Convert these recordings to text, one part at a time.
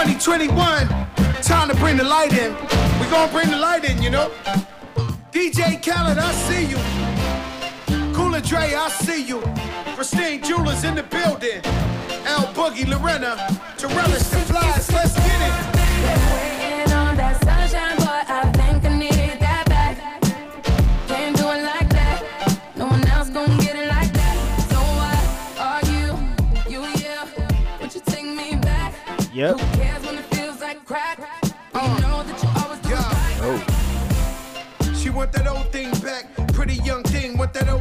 2021, time to bring the light in. We gonna bring the light in, you know. DJ Khaled, I see you. Cool & Dre, I see you. Christine Jewelers in the building. L Boogie, Lorena, to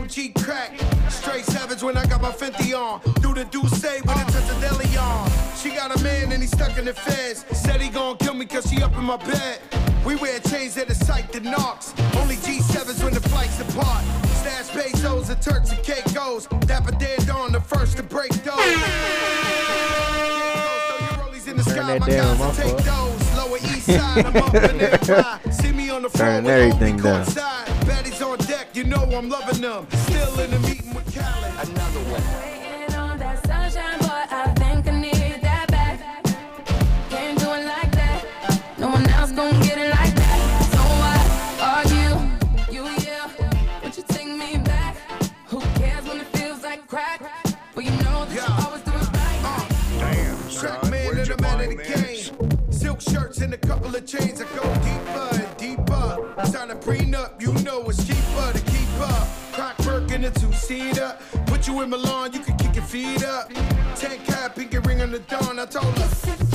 OG crack. Straight savage when I got my 50 on. Do the do say with a touch of deli on. She got a man and he stuck in the feds. Said he gon' kill me cause she up in my bed. We wear chains that are sight the knocks. Only G7s when the flights apart. Stash Bezos and Turks and Caicos. Dapper Dan on the first to break those. In the Turn sky, that my down, guys will my take fault. Those. Lower east side, I'm up in there. fly. See me on the floor Turn everything down. courtside. Baddies on deck, you know I'm loving them. Still in the meeting with Khaled. Another one. Waiting on that sunshine, boy, I think I need that back. Can't do it like that. No one else gon' get it And a couple of chains. I go deeper and deeper. Time to prenup, you know it's cheaper to keep up. Crack work in a two-seater. Put you in Milan, you can kick your feet up. Ten cap, pinky ring on the dawn. I told her.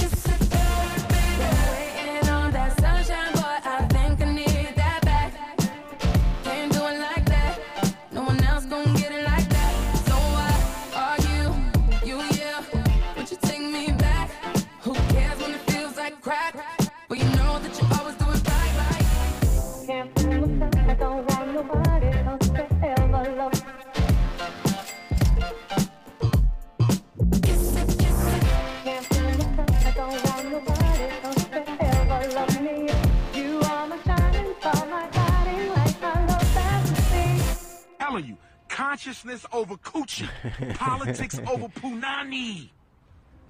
Consciousness over coochie, politics over punani.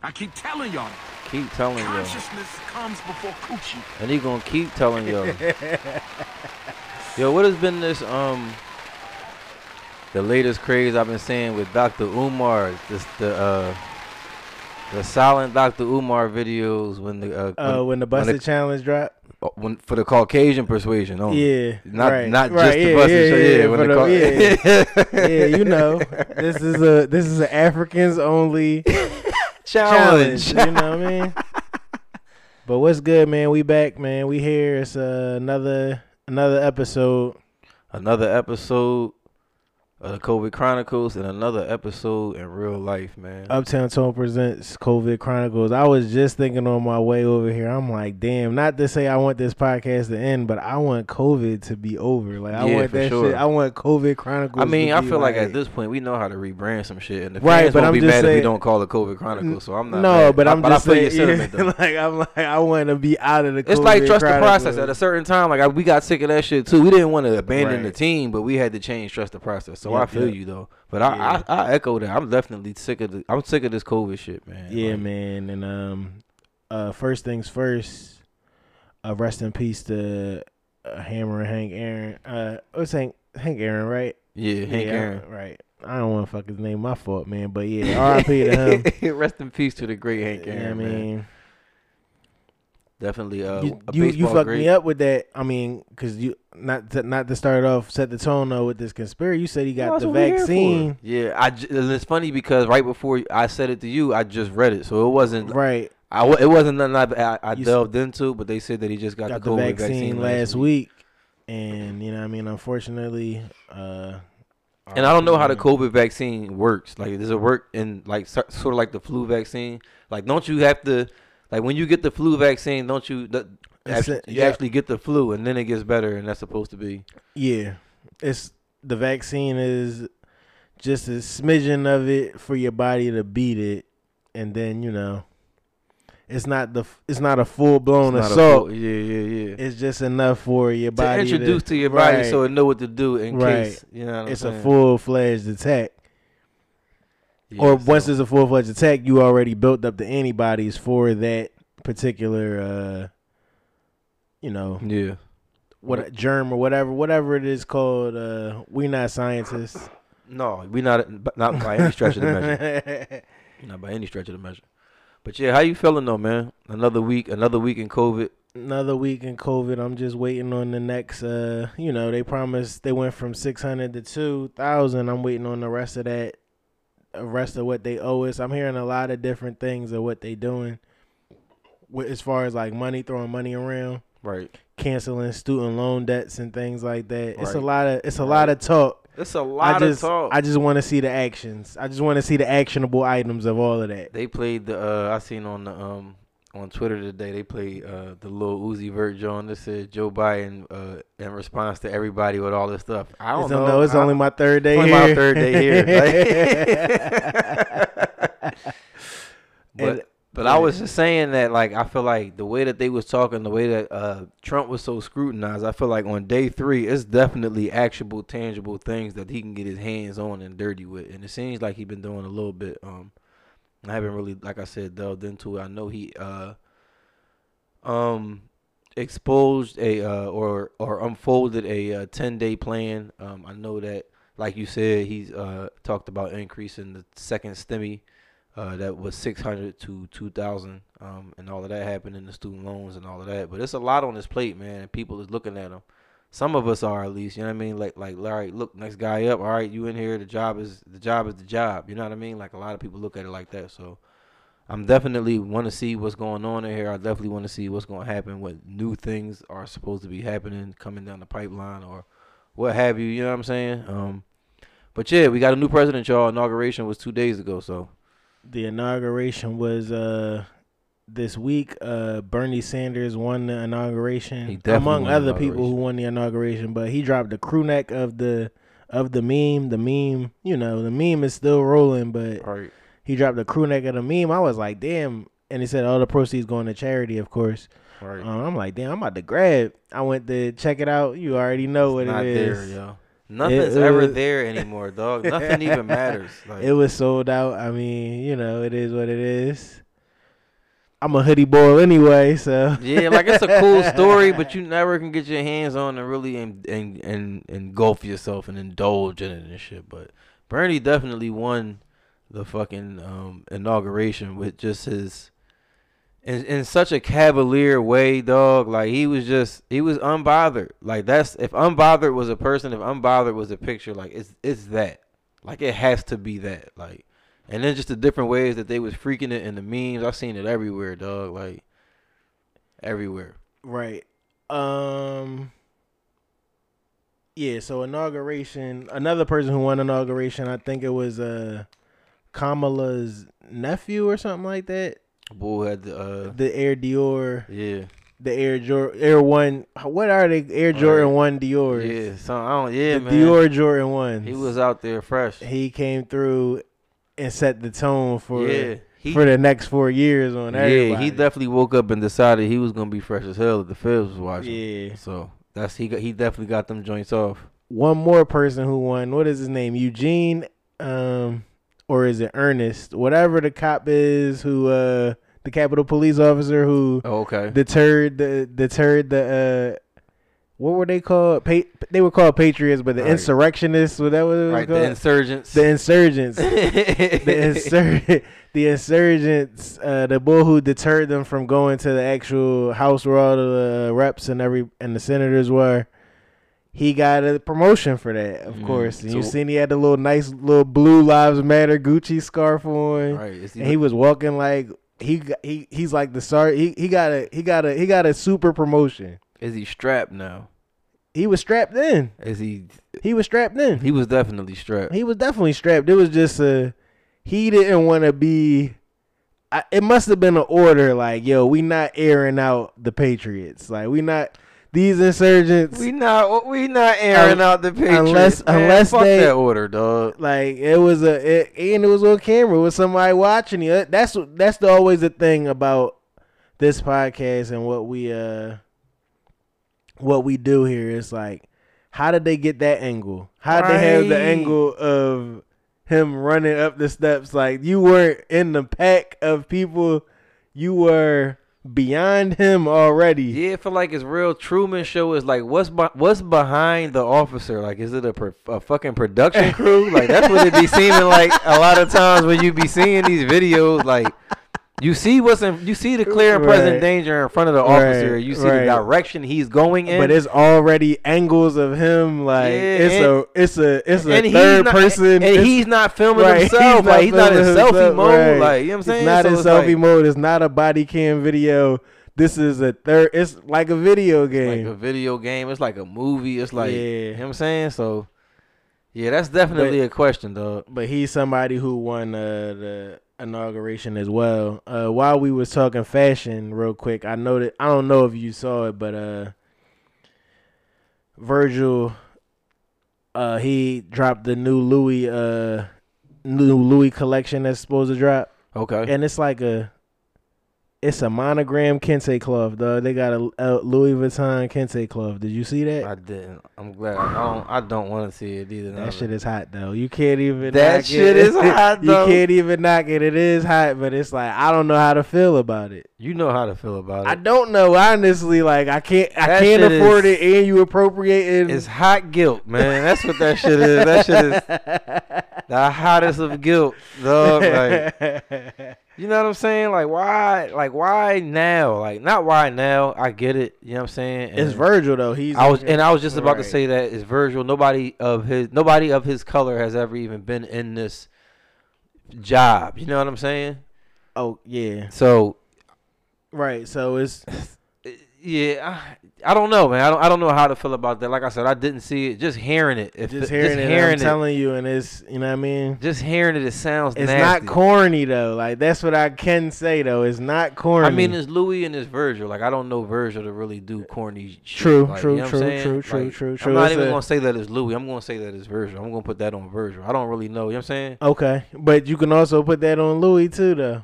I keep telling y'all, Keep telling y'all. consciousness comes before coochie. And he gonna keep telling y'all. Yo, what has been this um the latest craze I've been seeing with Dr. Umar? This the uh the silent Dr. Umar videos when the uh, Uh, when the busted challenge dropped. Uh, when for the Caucasian persuasion only. Yeah, not right, not right, just the yeah, busted. yeah, Yeah, yeah, when the, the- Cau- yeah. yeah, you know, this is a this is an Africans only Challenge. You know what I mean? But what's good, man? We back, man. We here. It's uh, another another episode. another episode of the COVID Chronicles and another episode in real life, man. Uptown Tone presents COVID Chronicles. I was just thinking on my way over here. I'm like, damn. Not to say I want this podcast to end, but I want COVID to be over. Like I Yeah, want that sure. shit. I want COVID Chronicles. I mean, I feel like, at this point we know how to rebrand some shit, and the Right, fans but I'm be just mad if we don't call it COVID Chronicles. So I'm not. no, mad. but I'm but just I feel your saying, though. like I'm like I want to be out of the. It's like COVID trust the process. At a certain time, like I, we got sick of that shit too. We didn't want to abandon the team, but we had to change trust the process. So I Yep, feel yep. you though. But I, Yeah. I, I echo that. I'm definitely sick of the. I'm sick of this COVID shit, man. Yeah, Like, man. And um, uh, first things first. Uh, rest in peace to uh, Hammerin' Hank Aaron. Uh, what's Hank? Hank Aaron, right? Yeah, Hank Aaron. Right. I don't want to fuck his name. My fault, man. But yeah, R.I.P. to him. Rest in peace to the great Hank Yeah, I Aaron. man. Mean, definitely. Uh, you a you, you fucked great. me up with that. I mean, cause you not to, not to start off set the tone though with this conspiracy. You said he got That's the what we here for. vaccine. Yeah, I. j- And it's funny because right before I said it to you, I just read it, so it wasn't. Right. I, it wasn't nothing I, I, I You s- delved into, but they said that he just got, got the the COVID vaccine, last week. and you know, what I mean, unfortunately, uh, And I don't know how the COVID vaccine works. Like, does it work in like sort of like the flu vaccine? Like, don't you have to like when you get the flu vaccine? Don't you It's actually, you yeah. actually get the flu and then it gets better, and that's supposed to be Yeah, it's the vaccine is just a smidgen of it for your body to beat it, and then you know, it's not the it's not a full blown assault. full- yeah, yeah, yeah. It's just enough for your body to introduce to, your body right, so it know what to do in right. case you know. It's I'm a saying? full fledged attack. Yeah, or so- once it's a full fledged attack, you already built up the antibodies for that particular, uh, you know, Yeah. what germ or whatever, whatever it is called. Uh, we not scientists. No, we not not by any stretch of the measure. Not by any stretch of the measure. But yeah, how you feeling though, man? Another week, another week in COVID. Another week in COVID. I'm just waiting on the next. Uh, you know, they promised they went from 600 to 2,000. I'm waiting on the rest of that, rest of what they owe us. I'm hearing a lot of different things of what they doing, with, as far as like money, throwing money around, Right. canceling student loan debts and things like that. It's a lot of it's a Right. lot of talk. It's a lot just of talk. I just want to see the actions. I just want to see the actionable items of all of that. they played the uh I seen on the um on Twitter today they played uh the Lil Uzi Vert John that said Joe Biden uh in response to everybody with all this stuff. I don't It's, know. no, it's I- only my third day only here. my third day here. But And- but I was just saying that like I feel like the way that they was talking, the way that uh Trump was so scrutinized, I feel like on day three it's definitely actionable, tangible things that he can get his hands on and dirty with. And it seems like he's been doing a little bit. Um I haven't really like I said delved into it. I know he uh um exposed a uh or or unfolded a uh, 10 day plan. Um I know that like you said he's uh talked about increasing the second stimmy uh, that was 600 to 2000 um, and all of that happened in the student loans and all of that but it's a lot on his plate man people is looking at him some of us are at least you know what i mean? Like like larry look next guy up all right you in here the job is the job is the job you know what i mean? Like a lot of people look at it like that so i'm definitely want to see what's going on in here. I definitely want to see what's going to happen what new things are supposed to be happening coming down the pipeline or what have you you know what i'm saying? Um but yeah we got a new president y'all. Inauguration was two days ago so the inauguration was uh this week. Uh, Bernie Sanders won the inauguration among other people who won the inauguration. But he dropped the crew neck of the of the meme. The meme, you know, the meme is still rolling, but right he dropped the crew neck of the meme. I was like, damn. And he said all the proceeds going to charity, of course. right Um, I'm like, damn, I'm about to grab. I went to check it out. You already know what not it there, is. yo. Nothing's it ever was- there anymore, dog. Nothing even matters. Like, It was sold out. I mean, you know, it is what it is. I'm a hoodie boy anyway, so yeah, like it's a cool story, but you never can get your hands on and really and and and engulf yourself and indulge in it and shit. But Bernie definitely won the fucking um, inauguration with just his in in such a cavalier way, dog. Like he was just he was unbothered. Like that's if unbothered was a person, if unbothered was a picture, like it's it's that. Like it has to be that. Like and then just the different ways that they was freaking it in the memes. I've seen it everywhere, dog. Like everywhere. right. Um Yeah, so inauguration, another person who won inauguration, I think it was uh Kamala's nephew or something like that. Bull had the uh The Air Dior, yeah. the Air Jordan Air One. What are they? Air Jordan. One Dior. Yeah, so I don't yeah, the man. Dior Jordan One. He was out there fresh. He came through and set the tone for yeah. He, for the next four years on that. yeah, he definitely woke up and decided he was gonna be fresh as hell if the Feds was watching. Yeah. So that's he got he definitely got them joints off. One more person who won. What is his name? Eugene, um, or is it Ernest? Whatever the cop is who, uh, the Capitol Police officer who Oh, okay. deterred the deterred the uh, what were they called? Pa- they were called patriots, but the Right. insurrectionists. Was that what it was right, called? the insurgents. the insurgents. the insur- the insurgents, uh, the bull who deterred them from going to the actual house where all the uh, reps and every and the senators were. He got a promotion for that, of Mhm. course. And you seen he had the little nice little blue Lives Matter Gucci scarf on, right. And he was walking like he he he's like the star. He he got a he got a he got a super promotion. Is he strapped now? He was strapped in. Is he He was strapped in. he was definitely strapped. He was definitely strapped. It was just a he didn't want to be. I, it must have been an order like, yo, we not airing out the Patriots. Like we not these insurgents. We not we not airing out the Patriots. unless- man. unless Fuck they- that order, dog. like it was a it, and it was on camera with somebody watching you. That's that's the, always the thing about this podcast and what we uh what we do here. It's like, how did they get that angle? How did they have the angle of him running up the steps? Like you weren't in the pack of people. You were beyond him already. Yeah, I feel like it's real. Truman Show is like what's be- what's behind the officer? Like, is it a, a fucking production crew? Like that's what it be seeming like a lot of times when you be seeing these videos. Like, you see what's in, you see the clear and present Right. danger in front of the Right, officer. You see right. the direction he's going in. But it's already angles of him like Yeah, it's and- a it's a it's a third not, person and he's not filming right, he's himself. like he's not in filming selfie mode. right. Like you know what I'm saying? It's not So in selfie like- mode. It's not a body cam video. This is a third. It's like a video game. like a video game. It's like a movie. It's like Yeah. you know what I'm saying. So yeah, that's definitely a question, dog. but he's somebody who won uh, the inauguration as well. Uh, while we was talking fashion, real quick, I know that I don't know if you saw it, but uh, Virgil, uh, he dropped the new Louis uh new Louis collection that's supposed to drop, Okay. and it's like a. It's a monogram kente cloth, dog. They got a, a Louis Vuitton kente cloth. Did you see that? I didn't. I'm glad. I don't. I don't want to see it either. That shit is hot though. You can't even. That shit it. is hot, you can't even knock it. It is hot, but it's like I don't know how to feel about it. You know how to feel about it. I don't know honestly. Like I can't. I That can't afford is- it, and you appropriating. It's hot guilt, man. That's what that shit is. That shit is the hottest of guilt, dog. Like, you know what I'm saying? Like, why? Like, why now? Like, not why now. I get it. You know what I'm saying? it's Virgil though. He's. I was, and I was just about to say that it's Virgil. Nobody of his, nobody of his color has ever even been in this job. You know what I'm saying? Oh yeah. So Right. So it's. Yeah, I, I don't know, man. I don't I don't know how to feel about that. Like I said, I didn't see it. Just hearing it, if Just it- hearing it, hearing I'm telling you, and it's you know what I mean. just hearing it, it sounds nasty. It's nasty. not corny though. Like that's what I can say though. It's not corny. I mean, it's Louis and it's Virgil. Like I don't know Virgil to really do corny shit. True, like, true, you know true, true, true, Like, true, true. I'm not It's even a- gonna say that it's Louis. I'm gonna say that it's Virgil. I'm gonna put that on Virgil. I don't really know. You know what I'm saying? Okay, but you can also put that on Louis too, though.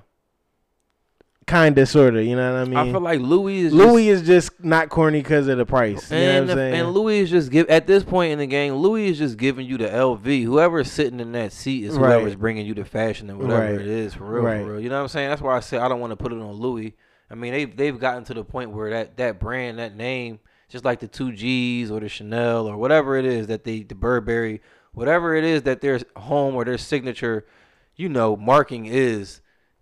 Kinda, sorta. You know what I mean? I feel like Louis is Louis is just not corny because of the price. You know and what I'm the- saying? and Louis is just give at this point in the game. Louis is just giving you the LV. Whoever's sitting in that seat is Right. whoever's bringing you the fashion and whatever Right. it is for real, Right. for real. You know what I'm saying? That's why I said I don't want to put it on Louis. I mean, they've they've gotten to the point where that that brand, that name, just like the two G's or the Chanel or whatever it is that they the Burberry, whatever it is that their home or their signature, you know, marking is.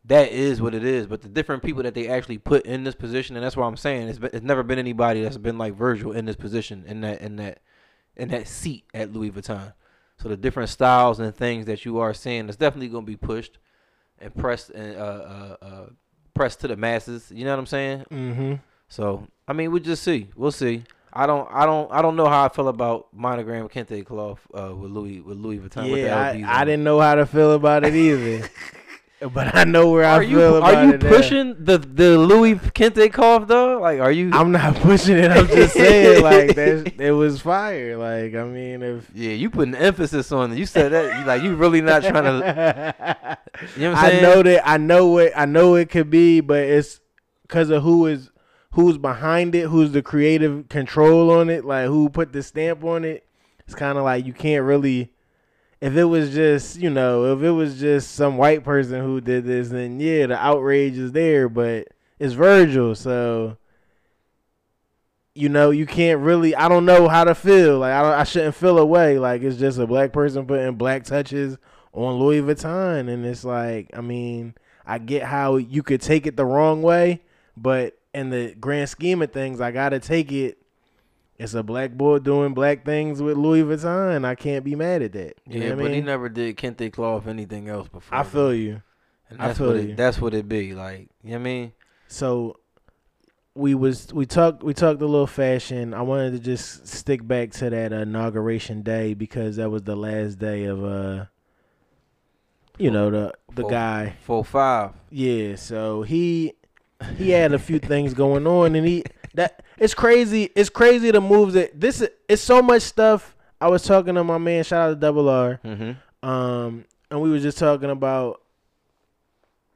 That is what it is, but the different people that they actually put in this position, and that's why I'm saying it's, been, it's never been anybody that's been like Virgil in this position, in that, in that, in that seat at Louis Vuitton. So the different styles and things that you are seeing is definitely going to be pushed and pressed and uh, uh, uh, pressed to the masses. You know what I'm saying? mm-hmm. So I mean, we'll just see. We'll see. I don't, I don't, I don't know how I feel about monogram kente cloth uh, with Louis with Louis Vuitton. with Yeah, LVs I, I didn't know how to feel about it either. but I know where I Are you feel about are you it. now. pushing the the Louis kente cloth though? Like, are you? I'm not pushing it. I'm just saying, like that. It was fire. Like I mean, if yeah, you putting emphasis on it. You said that. You like you really not trying to. You know what I'm I know that I know it I know it could be, but it's because of who is who's behind it, who's the creative control on it, like who put the stamp on it. It's kind of like you can't really. If it was just you know, if it was just some white person who did this, then yeah, the outrage is there. But it's Virgil, so you know you can't really. I don't know how to feel. Like I don't. I shouldn't feel away. Like it's just a black person putting black touches on Louis Vuitton, and it's like, I mean, I get how you could take it the wrong way, but in the grand scheme of things, I gotta take it. It's a black boy doing black things with Louis Vuitton. I can't be mad at that. You Yeah, but I he never did kente cloth anything else before. I feel you. And I that's feel what you. it, that's what it be like. You know what I mean? So we was we talked we talked a little fashion. I wanted to just stick back to that inauguration day because that was the last day of uh you know the the Four- guy. Four five. Yeah, so he he had a few things going on, and he that it's crazy. It's crazy the moves that this is. It's so much stuff. I was talking to my man. Shout out to Double R. Mm-hmm. Um, and we was just talking about.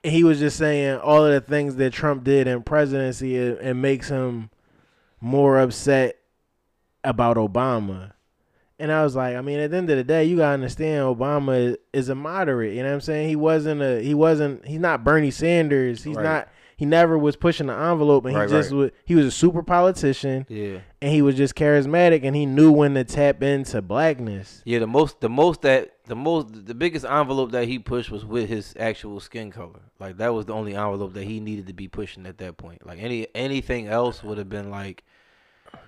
He was just saying all of the things that Trump did in presidency, and, and makes him more upset about Obama. And I was like, I mean, at the end of the day, you gotta understand Obama is, is a moderate. You know what I'm saying? He wasn't a he wasn't he's not Bernie Sanders. He's Right. not he never was pushing the envelope, and Right, he just right. was, he was a super politician, Yeah. and he was just charismatic, and he knew when to tap into blackness. Yeah, the most, the most that, the most, the biggest envelope that he pushed was with his actual skin color. Like that was the only envelope that he needed to be pushing at that point. Like any anything else would have been like,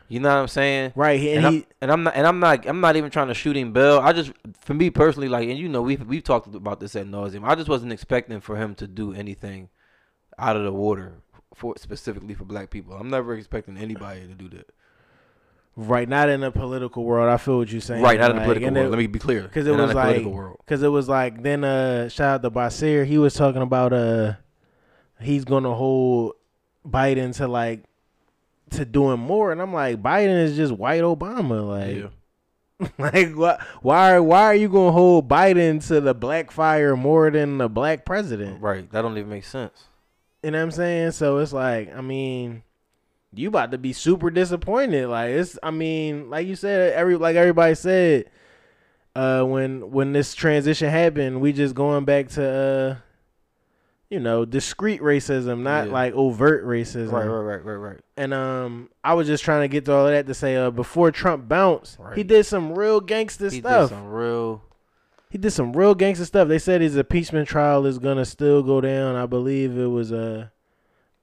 you know what I'm saying? Right, and, And, he I'm, and I'm not, and I'm not, I'm not even trying to shoot him Bell. I just, for me personally, like, and you know, we've we've talked about this at nauseum. I just wasn't expecting for him to do anything out of the water for specifically for black people. I'm never expecting anybody to do that. right not in the political world. I feel what you're saying. Right, not in the political world. it- Let me be clear. Because it was like, because it was like, then uh, shout out to Basir. He was talking about uh, he's gonna hold Biden to like to doing more, and I'm like, Biden is just white Obama. Like, Yeah. like what? Why? Why are you gonna hold Biden to the black fire more than the black president? Right. That don't even make sense. You know what I'm saying? So it's like, I mean, you about to be super disappointed. Like it's, I mean, like you said, every like everybody said, uh, when when this transition happened, we just going back to, uh, you know, discreet racism, not Yeah. like overt racism. Right, right, right, right, right. And um, I was just trying to get to all of that to say, uh, before Trump bounced, he did some real gangster He stuff. did some real. He did some real gangster stuff. They said his impeachment trial is gonna still go down. I believe it was a.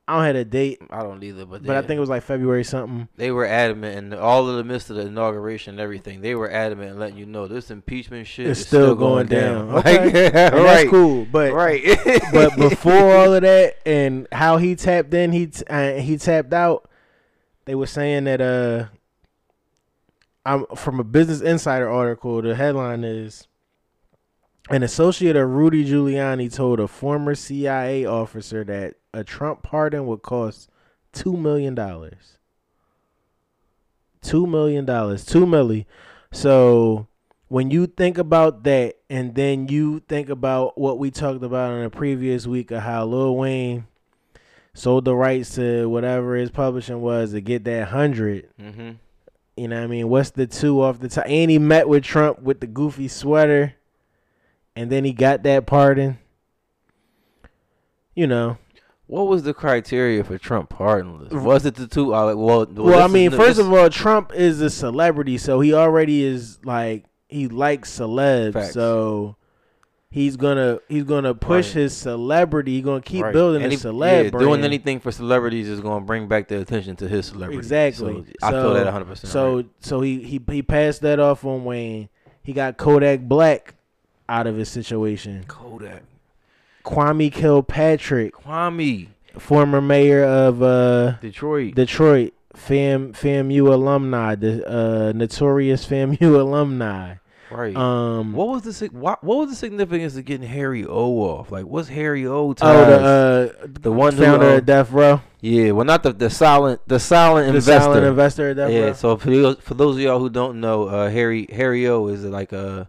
I don't have a date. I don't either, but But I think it was like February something. they were adamant, and all of the midst of the inauguration and everything, they were adamant and letting you know this impeachment shit It's is still going down. Like, Okay. And right, That's cool. But right. but before all of that and how he tapped in, he t- uh, he tapped out. They were saying that uh, I'm from a Business Insider article. The headline is. An associate of Rudy Giuliani told a former CIA officer that a Trump pardon would cost two million dollars. Two million dollars, two milli. So when you think about that, and then you think about what we talked about in the previous week of how Lil Wayne sold the rights to whatever his publishing was to get that hundred. mm-hmm. You know what I mean? What's the two off the top? And he met with Trump with the goofy sweater, and then he got that pardon. You know. What was the criteria for Trump pardonless? Was it the two? Uh, well, Well, I mean, first of all, Trump is a celebrity, so he already is like he likes celebs, Facts. so he's gonna he's gonna push Right. his celebrity. He's gonna keep building Any, the celeb yeah, brand. doing anything for celebrities is going to bring back the attention to his celebrity. Exactly. So, I feel that 100. percent So so he he he passed that off on Wayne. He got Kodak Black out of his situation. Kodak, Kwame Kilpatrick, Kwame, former mayor of uh, Detroit. Detroit, Fam FAMU alumni, the uh, notorious FAMU alumni. right. Um, what was the what, what was the significance of getting Harry O off? Like, what's Harry O? oh, the uh, The one founder um, of Death Row, yeah, well, not the the silent the silent the investor. silent investor of Death yeah. Row. So for those, for those of y'all who don't know, uh, Harry Harry O is like uh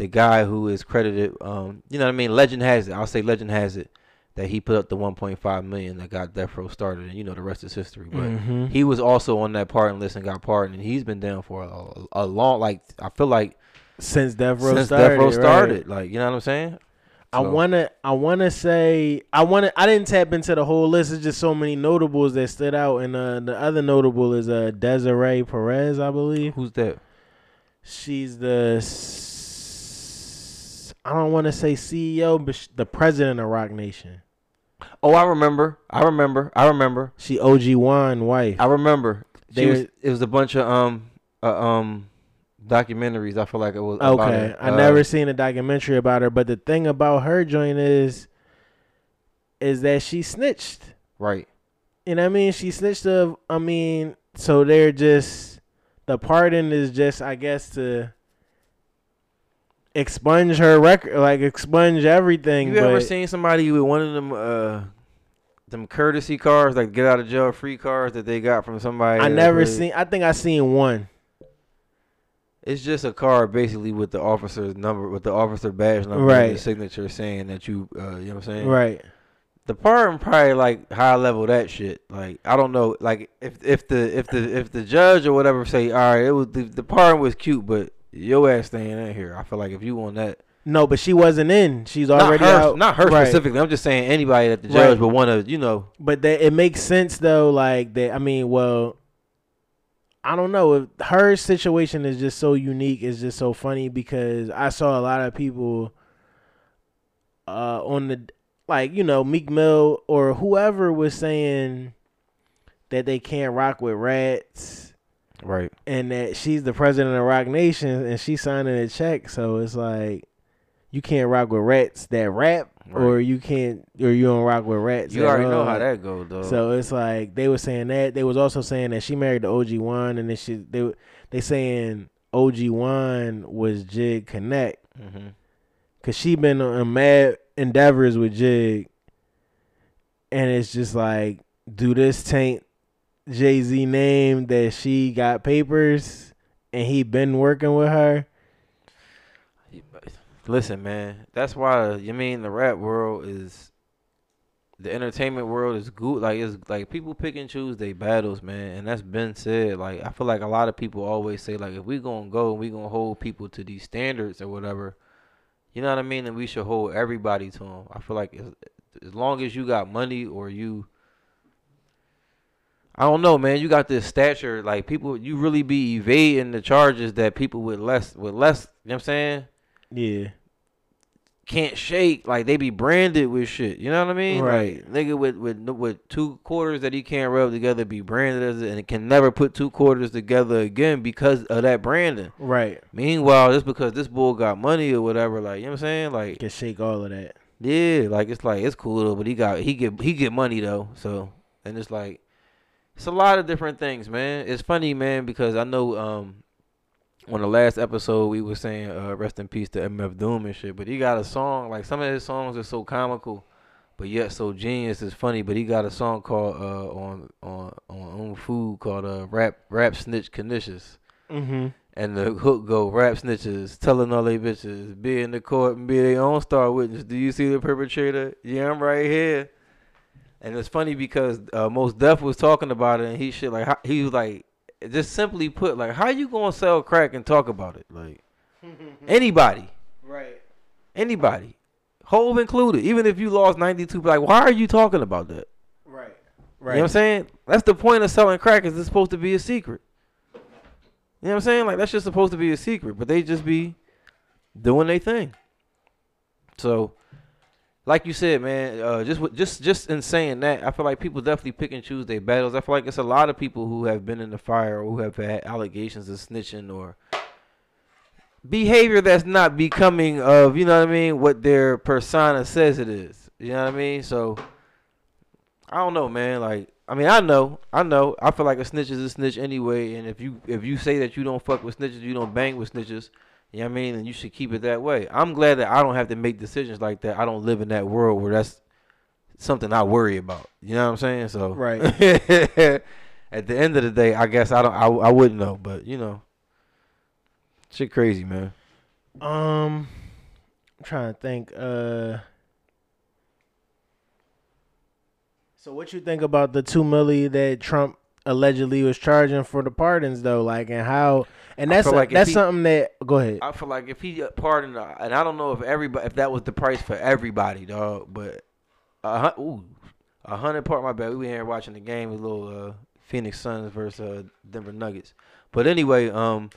the guy who is credited. Um, you know what I mean? Legend has it. I'll say legend has it that he put up the 1.5 million that got Death Row started, and you know the rest is history. But Mhm. he was also on that pardon list and got pardoned, and he's been down for a, a long. Like I feel like since Death Row since started, Death Row right. Like you know what I'm saying? I wanna, I wanna say, I wanna, I didn't tap into the whole list. It's just so many notables that stood out, and uh, the other notable is uh, Desiree Perez, I believe. Who's that? She's the, I don't want to say CEO, but sh- the president of Roc Nation. Oh, I remember. I remember. I remember. She OG Juan wife. I remember. She They was, it was a bunch of um uh, um documentaries. I feel like it was. about Okay. I Uh, never seen a documentary about her, but the thing about her joint is, is that she snitched. Right. You know what I mean? She snitched of I mean, so they're just the pardon is just I guess to expunge her record like expunge everything. You ever seen somebody with one of them uh them courtesy cars, like get out of jail free cars that they got from somebody? I never played- seen I think I seen one. It's just a card basically with the officer's number, with the officer badge number, Right. the signature saying that you, uh, you know what I'm saying? Right. The pardon probably like high level that shit. Like I don't know, like if if the if the if the judge or whatever say, all right, it was the, the pardon was cute, but your ass staying in here. I feel like if you on that, No, but she wasn't in. She's Not already her, out. not her Right. specifically. I'm just saying anybody that the Right. judge would want to, you know. But that it makes sense though. Like that. I mean, well, I don't know. If her situation is just so unique. It's just so funny because I saw a lot of people uh, on the like you know Meek Mill or whoever was saying that they can't rock with rats Right. and that she's the president of Roc Nation and she's signing a check. So it's like you can't rock with rats that rap, or you can't, or you don't rock with rats. You already know how that goes, though. So it's like they were saying that they was also saying that she married the OG Juan, and then she they they saying OG Juan was Jig Connect hmm because she been on mad endeavors with Jig, and it's just like, do this taint Jay Z name that she got papers and he been working with her? Listen, man, that's why you mean the rap world is the entertainment world is good. Like it's like people pick and choose their battles, man, and that's been said. Like I feel like a lot of people always say like if we gonna go and we gonna hold people to these standards or whatever, you know what I mean, then we should hold everybody to them. I feel like as, as long as you got money or you. I don't know, man. You got this stature, like people. You really be evading the charges that people with less, with less. You know what I'm saying? Yeah, can't shake like they be branded with shit. You know what I mean? Right. Like nigga with with with two quarters that he can't rub together be branded as it and can never put two quarters together again because of that branding. right. Meanwhile, just because this bull got money or whatever, like you know what I'm saying? Like Can shake all of that. yeah, like it's like it's cool though, but he got he get he get money though. So and it's like it's a lot of different things, man. It's funny, man, because I know um on the last episode we were saying uh rest in peace to MF Doom and shit, but he got a song like some of his songs are so comical, but yet so genius. It's funny, but he got a song called uh on on on food called uh rap Rap Snitch Knishes. Mm-hmm. And the hook go rap snitches telling all they bitches be in the court and be their own star witness. Do you see the perpetrator? Yeah, I'm right here. And it's funny because uh, Mos Def was talking about it, and he shit like how, he was like, just simply put, like how you gonna sell crack and talk about it? Like anybody, Right. anybody, Hove included. Even if you lost 92, like why are you talking about that? Right. You Right. know what I'm saying? That's the point of selling crack. Is it's supposed to be a secret. You know what I'm saying? Like that's just supposed to be a secret, but they just be doing their thing. So, like you said, man, uh, just just just in saying that, I feel like people definitely pick and choose their battles. I feel like it's a lot of people who have been in the fire or who have had allegations of snitching or behavior that's not becoming of you know what I mean what their persona says it is. You know what I mean? So I don't know, man. Like I mean, I know, I know. I feel like a snitch is a snitch anyway. And if you if you say that you don't fuck with snitches, you don't bang with snitches. You know what I mean? And you should keep it that way. I'm glad that I don't have to make decisions like that. I don't live in that world where that's something I worry about. You know what I'm saying? So Right. at the end of the day, I guess I don't. I, I wouldn't know, but you know, shit crazy, man. Um, I'm trying to think. Uh, so what you think about the two milli that Trump allegedly was charging for the pardons, though? Like, and how? And that's like that's he- something that. Go ahead. I feel like if he uh, pardoned, uh, and I don't know if everybody, if that was the price for everybody, dog. But a hun- ooh, a hundred part. My bad. We were here watching the game with little uh, Phoenix Suns versus uh, Denver Nuggets. But anyway, um,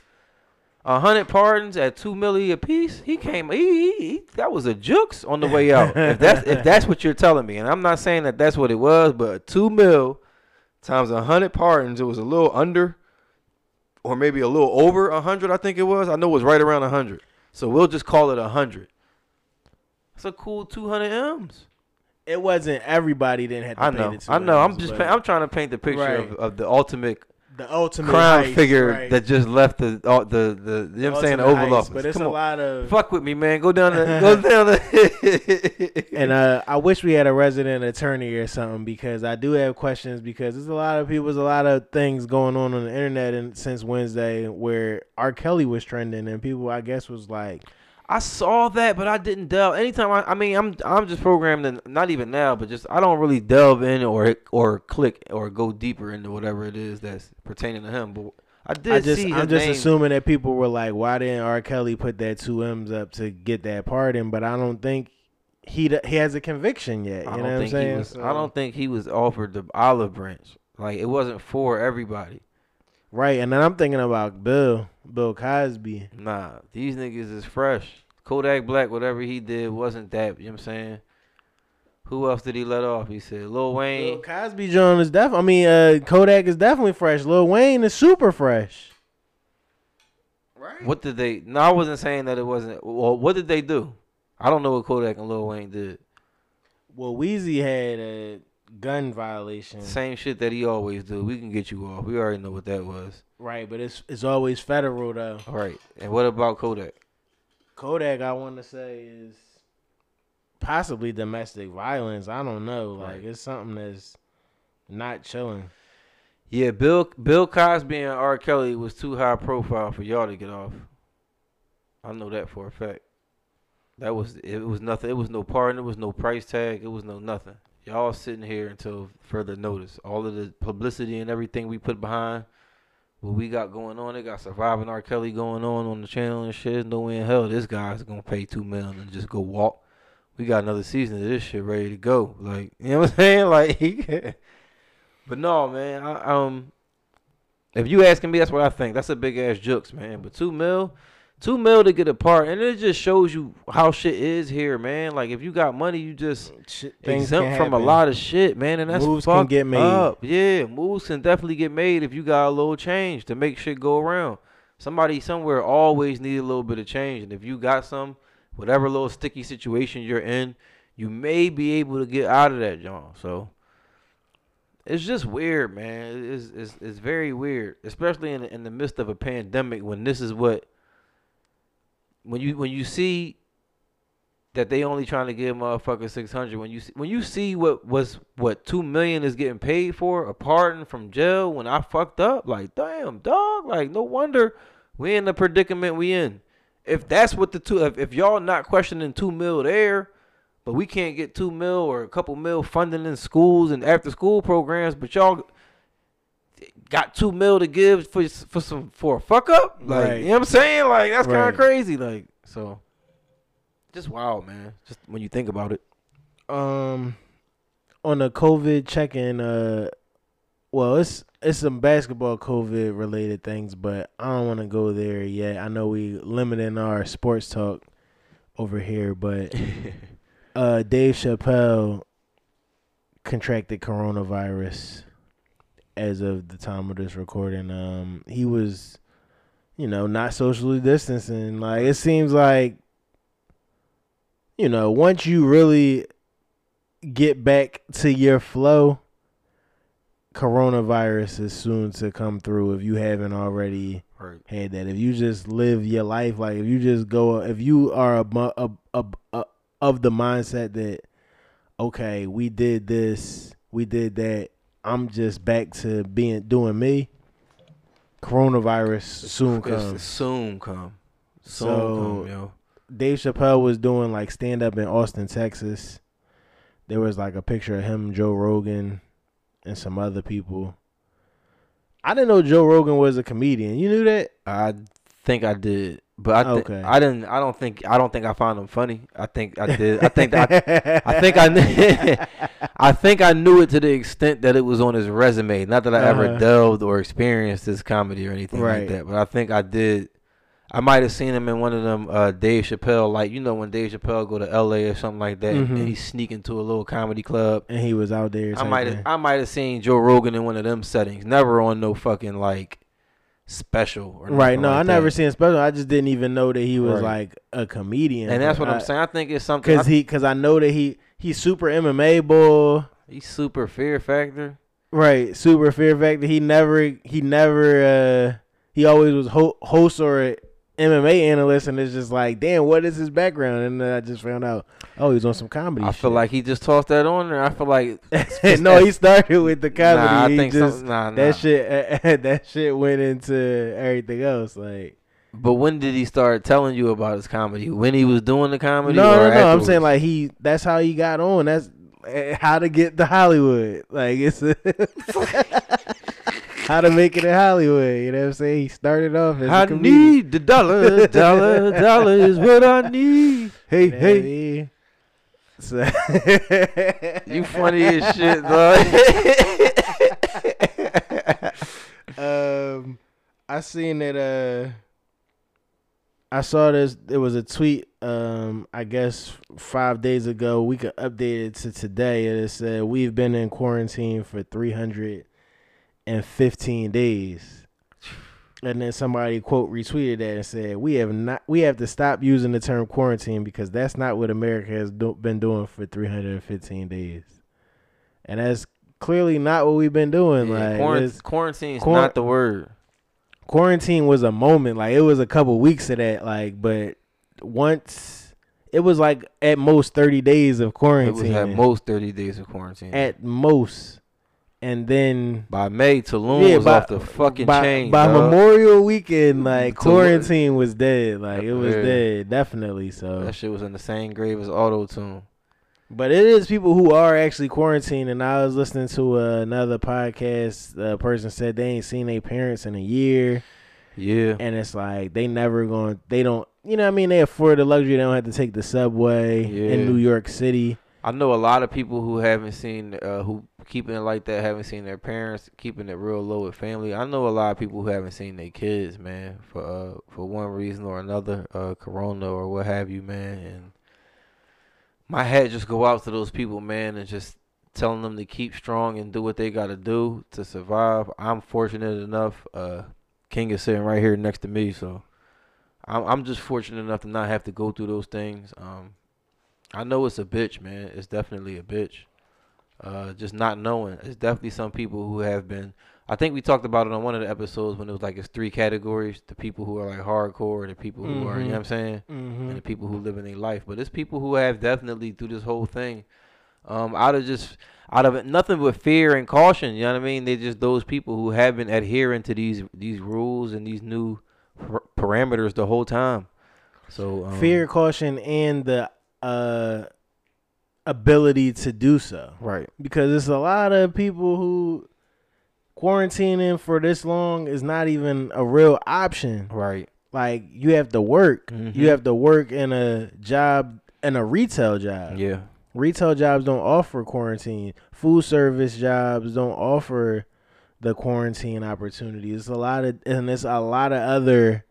a hundred pardons at two milli a piece. He came. He, he, he that was a jukes on the way out. if that's if that's what you're telling me, and I'm not saying that that's what it was, but two mil times a hundred pardons, it was a little under or maybe a little over a hundred. I think it was. I know it was right around a hundred. So we'll just call it a hundred. That's a cool two hundred m's. It wasn't everybody didn't have to I pay know. the I know. I'm just. Pa- I'm trying to paint the picture Right. of, of the ultimate the ultimate crown heist, figure right. that just left the all the the. You know what I'm saying? The Oval Office. But it's Come a on. lot of. Fuck with me, man. Go down the. go down the. And uh, I wish we had a resident attorney or something because I do have questions because there's a lot of people, there's a lot of things going on on the internet and since Wednesday where R. Kelly was trending and people I guess was like, I saw that, but I didn't delve. Anytime I, I mean, I'm I'm just programmed, in, not even now, but just I don't really delve in or or click or go deeper into whatever it is that's pertaining to him. But I did I just, see I'm just name. assuming that people were like, why didn't R. Kelly put that two M's up to get that pardon? But I don't think he he has a conviction yet. You I know don't what I'm saying? he was. So- I don't think he was offered the olive branch. Like it wasn't for everybody. Right, and then I'm thinking about Bill, Bill Cosby. Nah, these niggas is fresh. Kodak Black, whatever he did, wasn't that. You know what I'm saying? Who else did he let off? He said Lil Bill Wayne. Cosby John is def. I mean, uh, Kodak is definitely fresh. Lil Wayne is super fresh. Right. What did they? No, I wasn't saying that it wasn't. Well, what did they do? I don't know what Kodak and Lil Wayne did. Well, Wheezy had a gun violation. Same shit that he always do. We can get you off. We already know what that was. Right, but it's it's always federal though. All right. And what about Kodak? Kodak, I want to say is possibly domestic violence. I don't know. Like Right. it's something that's not chilling. Yeah, Bill Bill Cosby and R. Kelly was too high profile for y'all to get off. I know that for a fact. That was it was nothing. It was no pardon. It was no price tag. It was no nothing. Y'all sitting here until further notice. All of the publicity and everything we put behind what we got going on. They got surviving R. Kelly going on on the channel and shit. No way in hell this guy's gonna pay two million and just go walk. We got another season of this shit ready to go. Like you know what I'm saying? Like, but no, man. I, um, if you asking me, that's what I think. That's a big ass jokes, man. But two mil, two mil to get a part, and it just shows you how shit is here, man. Like if you got money, you just Shit, exempt from a lot of shit, man, and that's Moves can get made. Up. Yeah, moves can definitely get made if you got a little change to make shit go around. Somebody somewhere always need a little bit of change, and if you got some, whatever little sticky situation you're in, you may be able to get out of that, John. So it's just weird, man. It's it's, it's very weird, especially in in the midst of a pandemic when this is what when you when you see that they only trying to give motherfuckers six hundred. When you see, when you see what was what two million is getting paid for a pardon from jail when I fucked up, like damn dog, like no wonder we in the predicament we in. If that's what the two, if, if y'all not questioning two mil there, but we can't get two mil or a couple mil funding in schools and after school programs, but y'all got two mil to give for for some for a fuck up, like Right. you know what I'm saying? Like that's kind of crazy, like so. Just wild, man. Just when you think about it. um on the COVID check-in, uh, well, it's it's some basketball COVID related things, but I don't want to go there yet. I know we limiting our sports talk over here, but uh, Dave Chappelle contracted coronavirus as of the time of this recording. Um, he was, you know, not socially distancing. Like it seems like, you know, once you really get back to your flow, coronavirus is soon to come through if you haven't already Right. had that. If you just live your life, like if you just go, if you are a, a, a, a of the mindset that okay, we did this, we did that. I'm just back to being doing me. Coronavirus soon comes. Soon come. Soon So- come, yo. Dave Chappelle was doing like stand up in Austin, Texas. There was like a picture of him, Joe Rogan, and some other people. I didn't know Joe Rogan was a comedian. You knew that? I think I did, but I think Okay. I didn't. I don't think. I don't think I found him funny. I think I did. I think that. I, I think I knew. I think I knew it to the extent that it was on his resume. Not that I ever Uh-huh. delved or experienced this comedy or anything Right. like that. But I think I did. I might have seen him in one of them uh, Dave Chappelle, like you know when Dave Chappelle go to L.A. or something like that, Mhm. and he sneak into a little comedy club. and he was out there. I might have. I might have seen Joe Rogan in one of them settings. Never on no fucking like special or Right. No, like I never that. seen special. I just didn't even know that he was Right. like a comedian. And that's what I'm saying. I think it's something. Cause he, cause I know that he he's super MMA boy. he's super fear factor. Right, super fear factor. He never, he never, uh he always was ho- host or MMA analyst, and it's just like, damn, what is his background? And then I just found out, oh, he's on some comedy. I feel like he just tossed that on there. I feel like no, he started with the comedy. Nah, I he think just some, nah, nah. that shit, that shit went into everything else. Like, But when did he start telling you about his comedy? When he was doing the comedy? no, no, no. I'm saying like he. That's how he got on. That's eh, how to get to Hollywood. Like it's. how to make it in Hollywood. You know what I'm saying? He started off as a I comedian. need the dollar, dollar, dollar is what I need. Hey, You know what I hey, mean? So you funny as shit, dog. um, I seen that. Uh, I saw this. It was a tweet. Um, I guess five days ago. We could update it to today. And it said we've been in quarantine for three hundred and fifteen days. And then somebody quote retweeted that and said, "We have not. We have to stop using the term quarantine because that's not what America has do, been doing for 315 days, and that's clearly not what we've been doing. Yeah, like, quarant- it's- quarantine's quar- not the word. quarantine was a moment like it was a couple weeks of that like but once it was like at most 30 days of quarantine. It quarantine was at most 30 days of quarantine. at most and then by May, Tulum Yeah, was by- off the fucking by, chain. by dog. memorial weekend like Tulum- quarantine was dead like it was Yeah. dead definitely so That shit was in the same grave as Auto Tune. But it is people who are actually quarantined. And I was listening to uh, another podcast. A person said they ain't seen their parents in a year, Yeah. and it's like they never going. They don't. You know, what I mean, they afford the luxury. They don't have to take the subway in New York City. I know a lot of people who haven't seen, uh, who keeping it like that, haven't seen their parents, keeping it real low with family. I know a lot of people who haven't seen their kids, man, for uh, for one reason or another, uh, Corona or what have you, man. And my head just go out to those people, man, and just telling them to keep strong and do what they got to do to survive. I'm fortunate enough. Uh, King is sitting right here next to me, so I'm I'm just fortunate enough to not have to go through those things. Um, I know it's a bitch, man. It's definitely a bitch. Uh, just not knowing. It's definitely some people who have been. I think we talked about it on one of the episodes when it was like it's three categories: the people who are like hardcore, the people who are, you know what I'm saying, Mm-hmm. and the people who live in their life. But it's people who have definitely through this whole thing, um, out of just out of it, nothing but fear and caution. You know what I mean? They're just those people who have been adhering to these these rules and these new par- parameters the whole time. So um, Fear, caution, and the uh, ability to do so. right? Because it's a lot of people who quarantining for this long is not even a real option. Right. Like you have to work. Mhm. You have to work in a job in a retail job. Yeah. Retail jobs don't offer quarantine. Food service jobs don't offer the quarantine opportunity. It's a lot of and it's a lot of other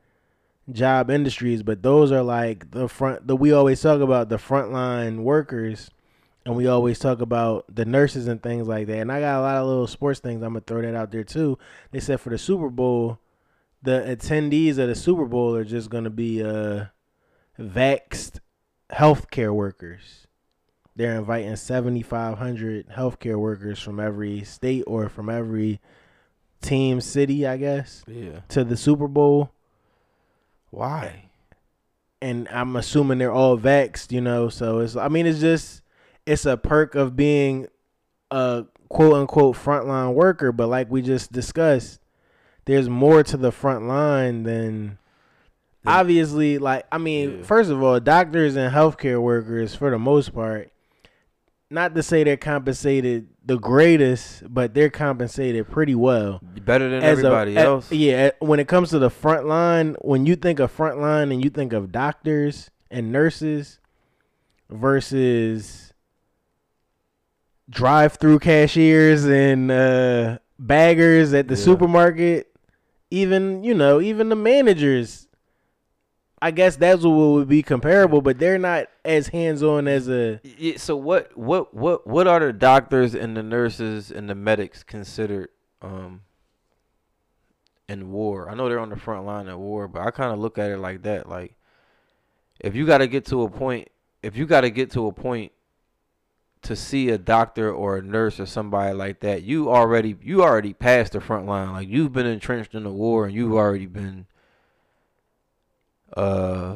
job industries, but those are like the front that we always talk about the frontline workers and we always talk about the nurses and things like that. And I got a lot of little sports things I'm gonna throw that out there too. They said for the Super Bowl, the attendees of the Super Bowl are just gonna be uh vaxxed healthcare workers. They're inviting 7,500 healthcare workers from every state or from every team city, I guess, Yeah. to the Super Bowl. Why? And I'm assuming they're all vaxxed, you know. So it's, I mean, it's just, it's a perk of being a quote unquote frontline worker. But like we just discussed, there's more to the front line than Then- obviously like i mean Yeah. first of all doctors and healthcare workers for the most part not to say they're compensated the greatest but they're compensated pretty well Better than As everybody a- else. yeah when it comes to the front line when you think of front line and you think of doctors and nurses versus drive-through cashiers and uh, baggers at the Yeah. supermarket even you know even the managers i guess that's what would be comparable but they're not as hands-on as a Yeah, so what what what what are the doctors and the nurses and the medics considered um in war? I know they're on the front line of war, but I kind of look at it like that like if you got to get to a point if you got to get to a point to see a doctor or a nurse or somebody like that, you already you already passed the front line. Like you've been entrenched in the war and you've already been uh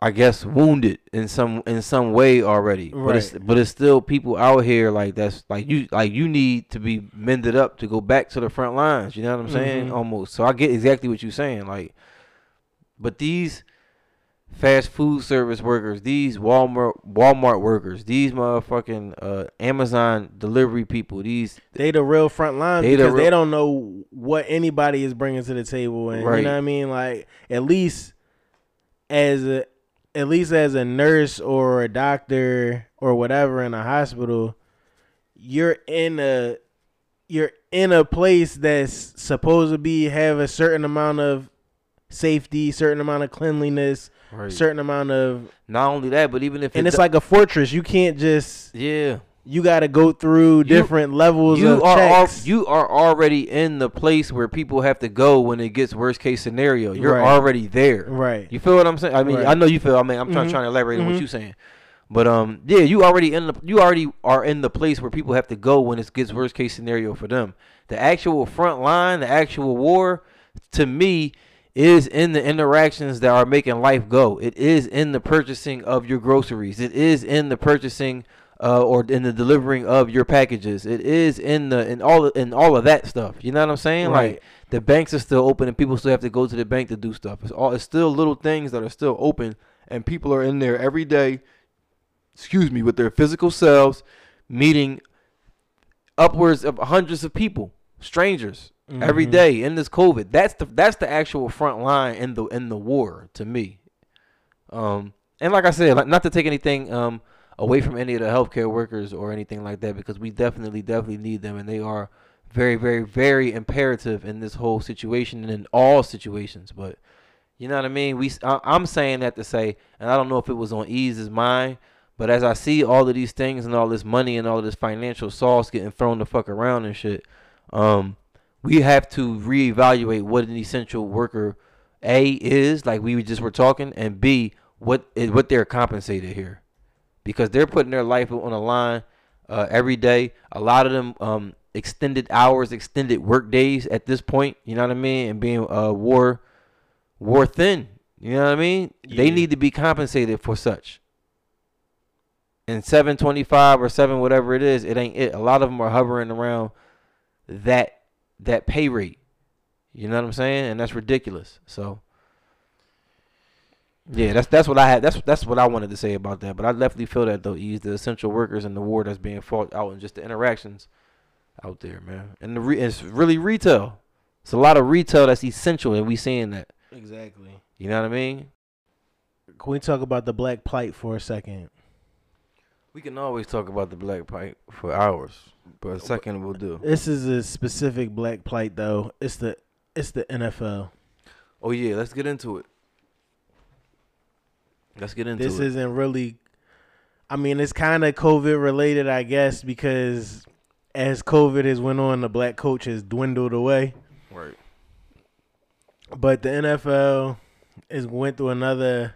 I guess wounded in some in some way already. But it's but it's still people out here like that's like you like you need to be mended up to go back to the front lines. You know what I'm saying? Mhm. Almost. So I get exactly what you're saying. Like, but these fast food service workers, these Walmart Walmart workers, these motherfucking uh, Amazon delivery people, these They the real front line They the because they don't know what anybody is bringing to the table, and Right. you know what I mean. Like at least as a at least as a nurse or a doctor or whatever in a hospital, you're in a you're in a place that's supposed to be have a certain amount of safety, certain amount of cleanliness, Right. certain amount of, not only that, but even if and it it's like a fortress. You can't just yeah. you got to go through different levels you of are al- you are already in the place where people have to go when it gets worst case scenario. You're Right. already there. right. You feel what I'm saying? I mean, Right. I know you feel. I mean, I'm trying, Mhm. trying to elaborate on what Mhm. you're saying. But um, yeah, you already in the you already are in the place where people have to go when it gets worst case scenario for them. The actual front line, the actual war, to me, is in the interactions that are making life go. It is in the purchasing of your groceries. It is in the purchasing uh, or in the delivering of your packages. It is in the in all in all of that stuff. You know what I'm saying? Right. Like the banks are still open and people still have to go to the bank to do stuff. It's all it's still little things that are still open and people are in there every day. Excuse me, with their physical selves, meeting upwards of hundreds of people, strangers, every Mhm. day in this COVID. That's the that's the actual front line in the in the war to me. Um, and like I said, like, not to take anything um away from any of the healthcare workers or anything like that, because we definitely definitely need them, and they are very very very imperative in this whole situation and in all situations. But you know what I mean? We I, I'm saying that to say, and I don't know if it was on Eaze's mind. But as I see all of these things and all this money and all of this financial sauce getting thrown the fuck around and shit, um, we have to reevaluate what an essential worker a is like we just were talking and b what is what they're compensated here. Because they're putting their life on the line uh, every day. A lot of them um, extended hours extended work days at this point you know what i mean and being uh, war war thin you know what i mean? They need to be compensated for such. And 725 or 7 whatever it is it ain't it. A lot of them are hovering around that that pay rate. You know what I'm saying? And that's ridiculous. So yeah, that's that's what I had. That's that's what I wanted to say about that. But I definitely feel that though, ease the essential workers and the war that's being fought out and just the interactions out there, man. And the re- it's really retail. It's a lot of retail that's essential, and we seeing that. Exactly. You know what I mean? Can we talk about the black plight for a second? We can always talk about the black pipe for hours, but a second we'll do. This is a specific black plight though. It's the it's the NFL. Oh yeah, let's get into it. Let's get into it. This isn't really I mean it's kind of COVID related I guess because as COVID has went on the black coach has dwindled away. right. But the NFL is went through another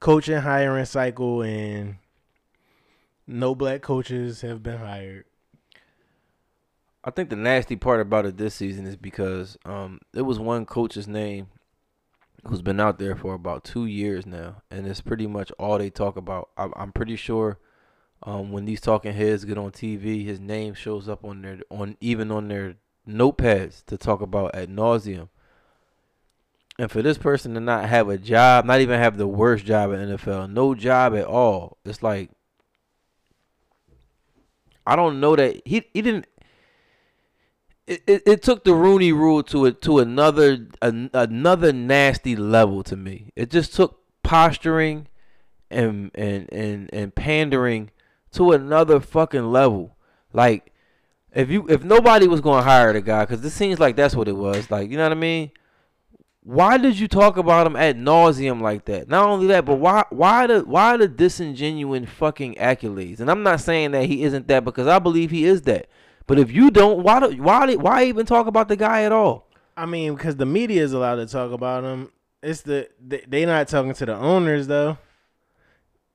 coaching hiring cycle and no black coaches have been hired. I think the nasty part about it this season is because um, it was one coach's name who's been out there for about two years now, and it's pretty much all they talk about. I'm, I'm pretty sure um, when these talking heads get on TV, his name shows up on their on even on their notepads to talk about at nauseum. And for this person to not have a job, not even have the worst job in NFL, no job at all, it's like I don't know that he he didn't it, it, it took the Rooney Rule to it to another an, another nasty level to me. It just took posturing and and and and pandering to another fucking level. Like if you if nobody was going to hire the guy, because it seems like that's what it was. Like you know what I mean. Why did you talk about him at nauseum like that? Not only that, but why why the why the disingenuine fucking accolades? And I'm not saying that he isn't that because I believe he is that. But if you don't, why do, why why even talk about the guy at all? I mean, because the media is allowed to talk about him. It's the they, not talking to the owners though.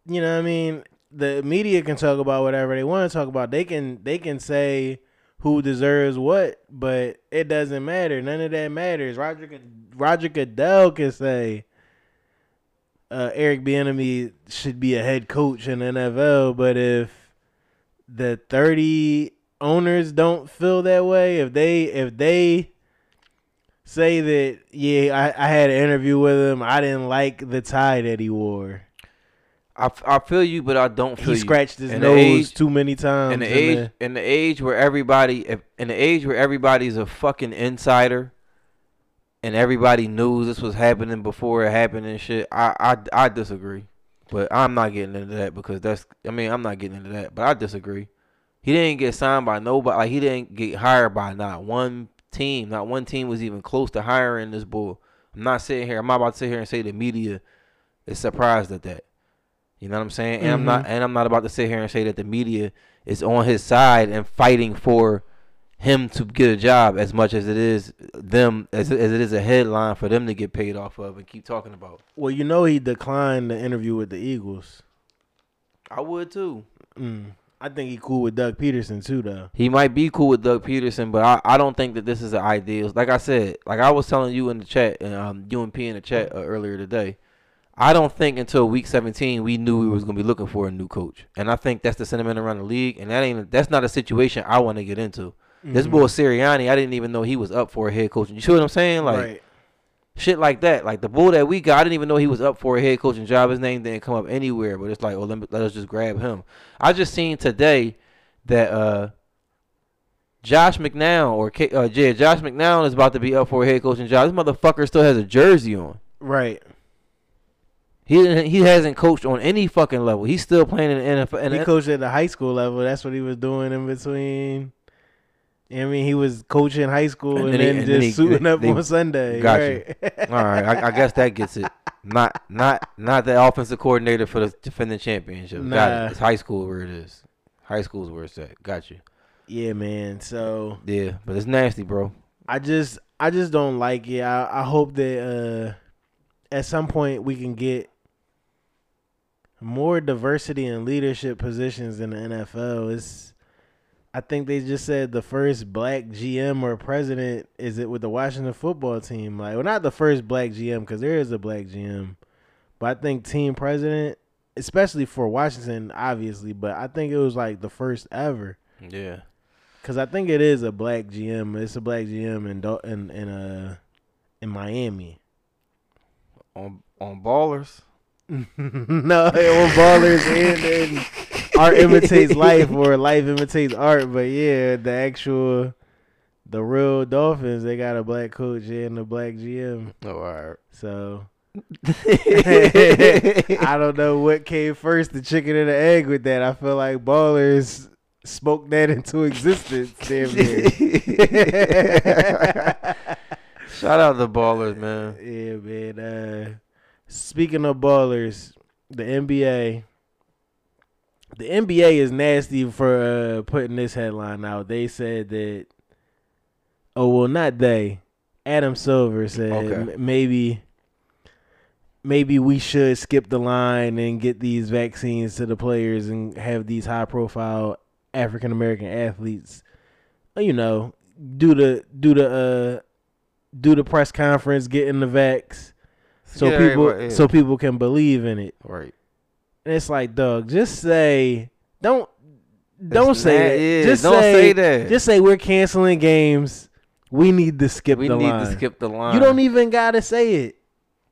You know what I mean? The media can talk about whatever they want to talk about. They can they can say who deserves what, but it doesn't matter. None of that matters. Roger Good- Roger Goodell can say uh, Eric Bieniemy should be a head coach in NFL, but if the thirty owners don't feel that way, if they if they say that yeah, I, I had an interview with him. I didn't like the tie that he wore. I, I feel you, but I don't feel He you. scratched his In nose age- too many times. in the age the- in the age where everybody in the age where everybody's a fucking insider and everybody knew this was happening before it happened and shit I, I I disagree. But I'm not getting into that because that's I mean I'm not getting into that but I disagree. He didn't get signed by nobody like he didn't get hired by not one team not one team was even close to hiring this bull I'm not sitting here I'm not about to sit here and say the media is surprised at that. You know what I'm saying? And I'm not mm-hmm. and I'm not about to sit here and say that the media is on his side and fighting for him to get a job as much as it is them as, as it is a headline for them to get paid off of and keep talking about. well, you know, he declined the interview with the Eagles. I would too. Mm. I think he cool with Doug Pederson too, though. He might be cool with Doug Pederson, but I, I don't think that this is an ideal. Like I said, like I was telling you in the chat and um you and P in the chat uh, earlier today. I don't think until week 17 we knew we was gonna be looking for a new coach, and I think that's the sentiment around the league, and that ain't that's not a situation I want to get into. This Mm-hmm. boy Sirianni, I didn't even know he was up for a head coach. You see what I'm saying? Like right. shit like that. Like the bull that we got, I didn't even know he was up for a head coaching job. His name didn't come up anywhere, but it's like, oh, let, me, let us just grab him. I just seen today that uh, Josh McCown or K, uh, yeah, Josh McCown is about to be up for a head coaching job. This motherfucker still has a jersey on. Right. He he hasn't coached on any fucking level. He's still playing in the NFL. And he coached at the high school level. That's what he was doing in between. I mean, he was coaching high school And and, then he- then, and just he- suiting up they- on Sunday. Got you. All right, I, I guess that gets it. Not not not the offensive coordinator for the defending championship. Got Nah. it. It's high school where it is. High school is where it's at. Got you. yeah, man. So Yeah, but it's nasty, bro. I just, I just don't like it. I, I hope that uh, at some point we can get more diversity in leadership positions in the NFL. It's, I think they just said the first black GM or president is it with the Washington football team. Like, well, not the first black GM because there is a black GM, but I think team president, especially for Washington, obviously. But I think it was like the first ever. Yeah. Cause I think it is a black GM. It's a black GM in in in uh in Miami. On on ballers. no, it was ballers and, and art imitates life or life imitates art. But yeah, the actual the real Dolphins they got a black coach and a black GM. Oh, all right. So I don't know what came first, the chicken or the egg with that. I feel like ballers spoke that into existence. Damn. Shout out the ballers, man. Yeah, man. Uh, speaking of ballers, the NBA. The NBA is nasty for uh, putting this headline out. They said that. Oh well, not they. Adam Silver said Okay. m- maybe. Maybe we should skip the line and get these vaccines to the players and have these high-profile African American athletes. uh, You know, do the do the uh, do the press conference, getting the vax, so Yeah, people yeah. so people can believe in it. Right. And it's like, Doug, just say don't don't It's say that. just don't say, say that. Just say we're canceling games. We need to skip We the need line. to skip the line. You don't even gotta say it.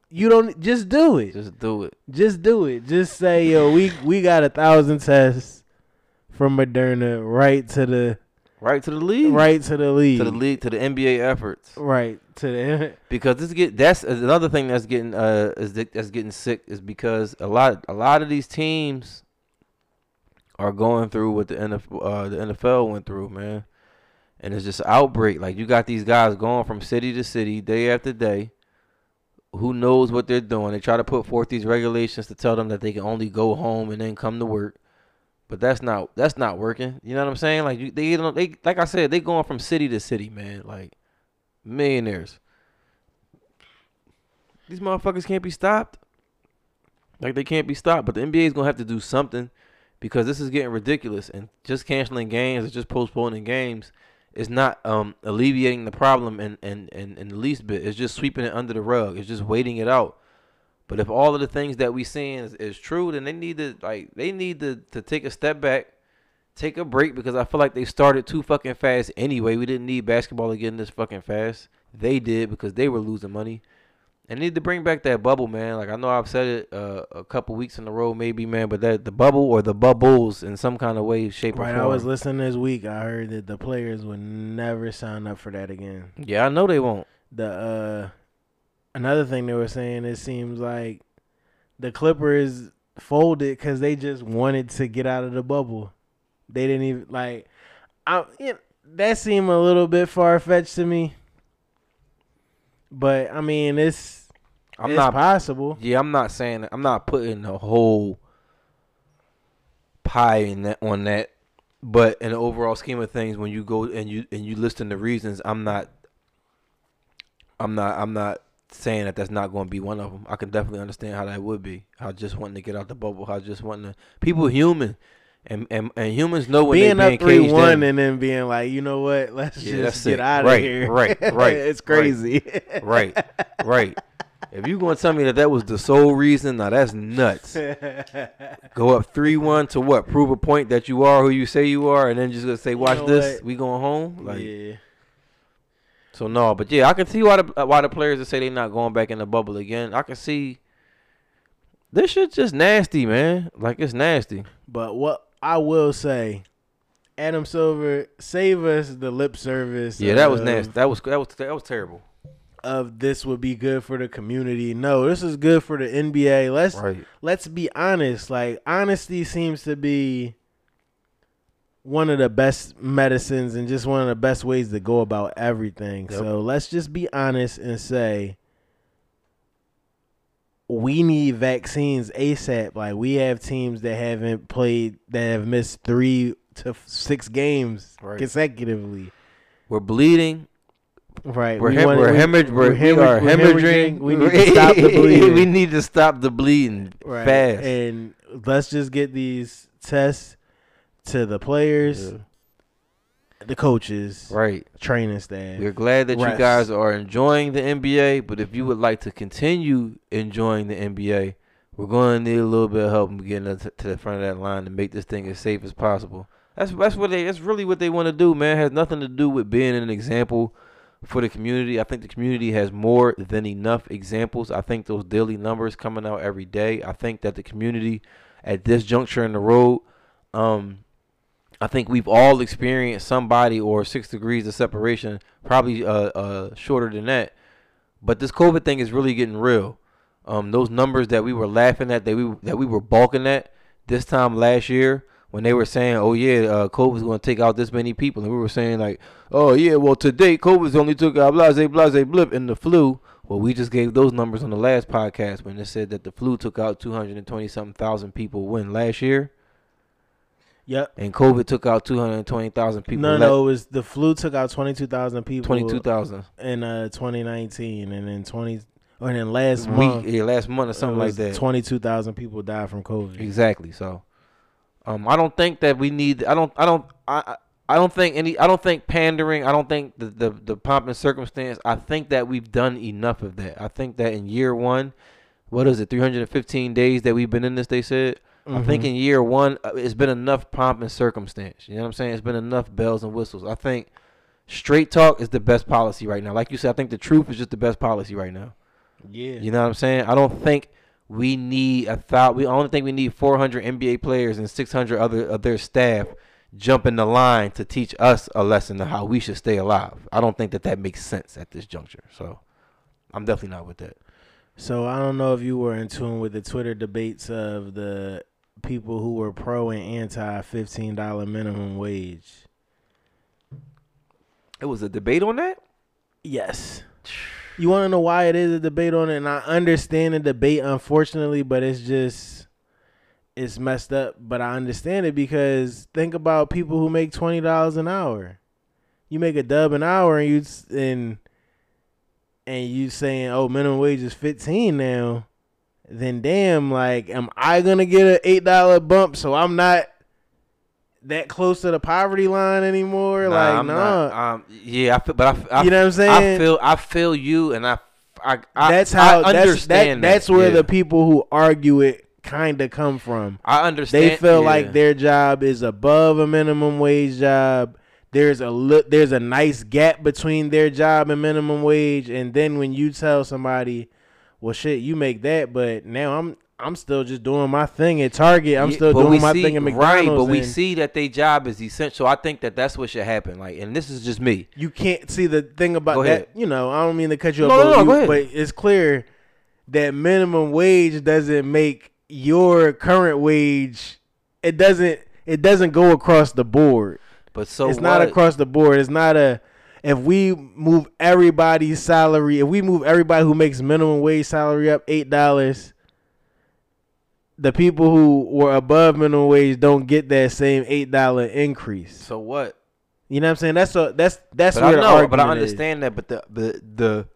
You don't just do it. just do it. Just do it. Just say, yo, we we got a thousand tests from Moderna right to the Right to the league. right to the league. To the league to the NBA efforts. Right to the because this get that's another thing that's getting uh is that- that's getting sick is because a lot a lot of these teams are going through what the NFL uh the NFL went through, man. And it's just outbreak. Like you got these guys going from city to city day after day. Who knows what they're doing? They try to put forth these regulations to tell them that they can only go home and then come to work. But that's not that's not working. You know what I'm saying? Like you, they they like I said they going from city to city, man. Like millionaires. These motherfuckers can't be stopped. Like they can't be stopped. But the NBA is gonna have to do something because this is getting ridiculous. And just canceling games or just postponing games is not um alleviating the problem in, in, in the least bit. It's just sweeping it under the rug. It's just waiting it out. But if all of the things that we seeing is, is true, then they need to like they need to, to take a step back, take a break because I feel like they started too fucking fast anyway. We didn't need basketball again this fucking fast. They did because they were losing money. And need to bring back that bubble, man. Like I know I've said it uh, a couple weeks in a row, maybe, man. But that the bubble or the bubbles in some kind of way, shape, Right, or I was listening this week. I heard that the players would never sign up for that again. yeah, I know they won't. The uh, another thing they were saying, it seems like the Clippers folded because they just wanted to get out of the bubble. They didn't even like. I you know, that seemed a little bit far fetched to me. But I mean, it's I'm it's not. possible. Yeah, I'm not saying. I'm not putting the whole pie in that on that. But in the overall scheme of things, when you go and you and you listen to reasons, I'm not. I'm not. I'm not saying that that's not going to be one of them. I can definitely understand how that would be. How just wanting to get out the bubble. How just wanting to. People human, and and, and humans know when being they're up three one and then being like, you know what? Let's Yeah, just get it. out of Right, here. right, right, it's crazy. right, right. If you going to tell me that that was the sole reason, now that's nuts. Go up three one to what? Prove a point that you are who you say you are, and then just gonna say, "Watch know this, what? we going home." Like, yeah. So no, but yeah, I can see why the why the players that say they're not going back in the bubble again. I can see this shit's just nasty, man. Like it's nasty. But what I will say, Adam Silver, save us the lip service. Yeah, that was nasty. That was that was that was terrible. Of this would be good for the community. No, this is good for the NBA. Let's Right. let's be honest. Like honesty seems to be one of the best medicines and just one of the best ways to go about everything. Yep. So let's just be honest and say we need vaccines ASAP. Like we have teams that haven't played that have missed 3 to 6 games Right. consecutively. We're bleeding. Right. We're, We hem- we're we- hemorrhage. We're, we hemorrhage- are we're hemorrhaging. We need to stop the bleeding. we need to stop the bleeding Right. fast. And let's just get these tests to the players, Yeah. the coaches, Right. training staff. We're glad that Rest. you guys are enjoying the NBA, but if you would like to continue enjoying the NBA, we're going to need a little bit of help in getting to to the front of that line to make this thing as safe as possible. That's that's what they that's really what they want to do, man. It has nothing to do with being an example for the community. I think the community has more than enough examples. I think those daily numbers coming out every day. I think that the community at this juncture in the road, um, I think we've all experienced somebody or six degrees of separation, probably uh, uh shorter than that. But this COVID thing is really getting real. Um, those numbers that we were laughing at, that we that we were balking at this time last year, when they were saying, "Oh yeah, uh, COVID's going to take out this many people," and we were saying like, "Oh yeah, well to date, COVID's only took out blase blase blip in the flu." Well, we just gave those numbers on the last podcast when it said that the flu took out two hundred and twenty something thousand people when last year, Yep. and COVID took out two hundred and twenty thousand people. No, no, it was the flu took out twenty two thousand people. twenty-two thousand. in uh twenty nineteen, and then twenty, or then last week, month, yeah, last month or something like that. Twenty two thousand people died from COVID. Exactly. So, um, I don't think that we need. I don't. I don't. I. I don't think any. I don't think pandering. I don't think the, the the pomp and circumstance. I think that we've done enough of that. I think that in year one, what is it? Three hundred and fifteen days that we've been in this. They said. I think Mhm. in year one, uh, it's been enough pomp and circumstance. You know what I'm saying? It's been enough bells and whistles. I think straight talk is the best policy right now. Like you said, I think the truth is just the best policy right now. Yeah. You know what I'm saying? I don't think we need a thought. We only think we need 400 NBA players and 600 other of their staff jumping the line to teach us a lesson of how we should stay alive. I don't think that that makes sense at this juncture. So I'm definitely not with that. So I don't know if you were in tune with the Twitter debates of the people who were pro and anti fifteen dollar minimum wage. It was a debate on that. Yes. You want to know why it is a debate on it, and I understand the debate, unfortunately, but it's just it's messed up. But I understand it because think about people who make twenty dollars an hour. You make a dub an hour, and you and and you saying, "Oh, minimum wage is fifteen now." Then damn, like, am I gonna get an eight dollar bump? So I'm not that close to the poverty line anymore. like, I'm no. not. Um, yeah, I feel, but I, I, You know what I'm saying? I feel, I feel you, and I, I, I that's how I that's that, understand. that's where yeah. the people who argue it kind of come from. I understand. They feel yeah. like their job is above a minimum wage job. There's a li- there's a nice gap between their job and minimum wage, and then when you tell somebody, "Well, shit, you make that," but now I'm I'm still just doing my thing at Target. I'm still but doing my see- thing at McDonald's. Right, but we see that their job is essential. I think that that's what should happen. Like, and this is just me. you can't see the thing about that. You know, I don't mean to cut you No, off, no, no, you- go ahead. but it's clear that minimum wage doesn't make your current wage. It doesn't. It doesn't go across the board. But so it's not across the board. It's not a. If we move everybody's salary, if we move everybody who makes minimum wage salary up eight dollars, the people who were above minimum wage don't get that same eight dollar increase. So what? You know what I'm saying? That's a, that's that's But where I the know, argument but I is. understand that. But the the the,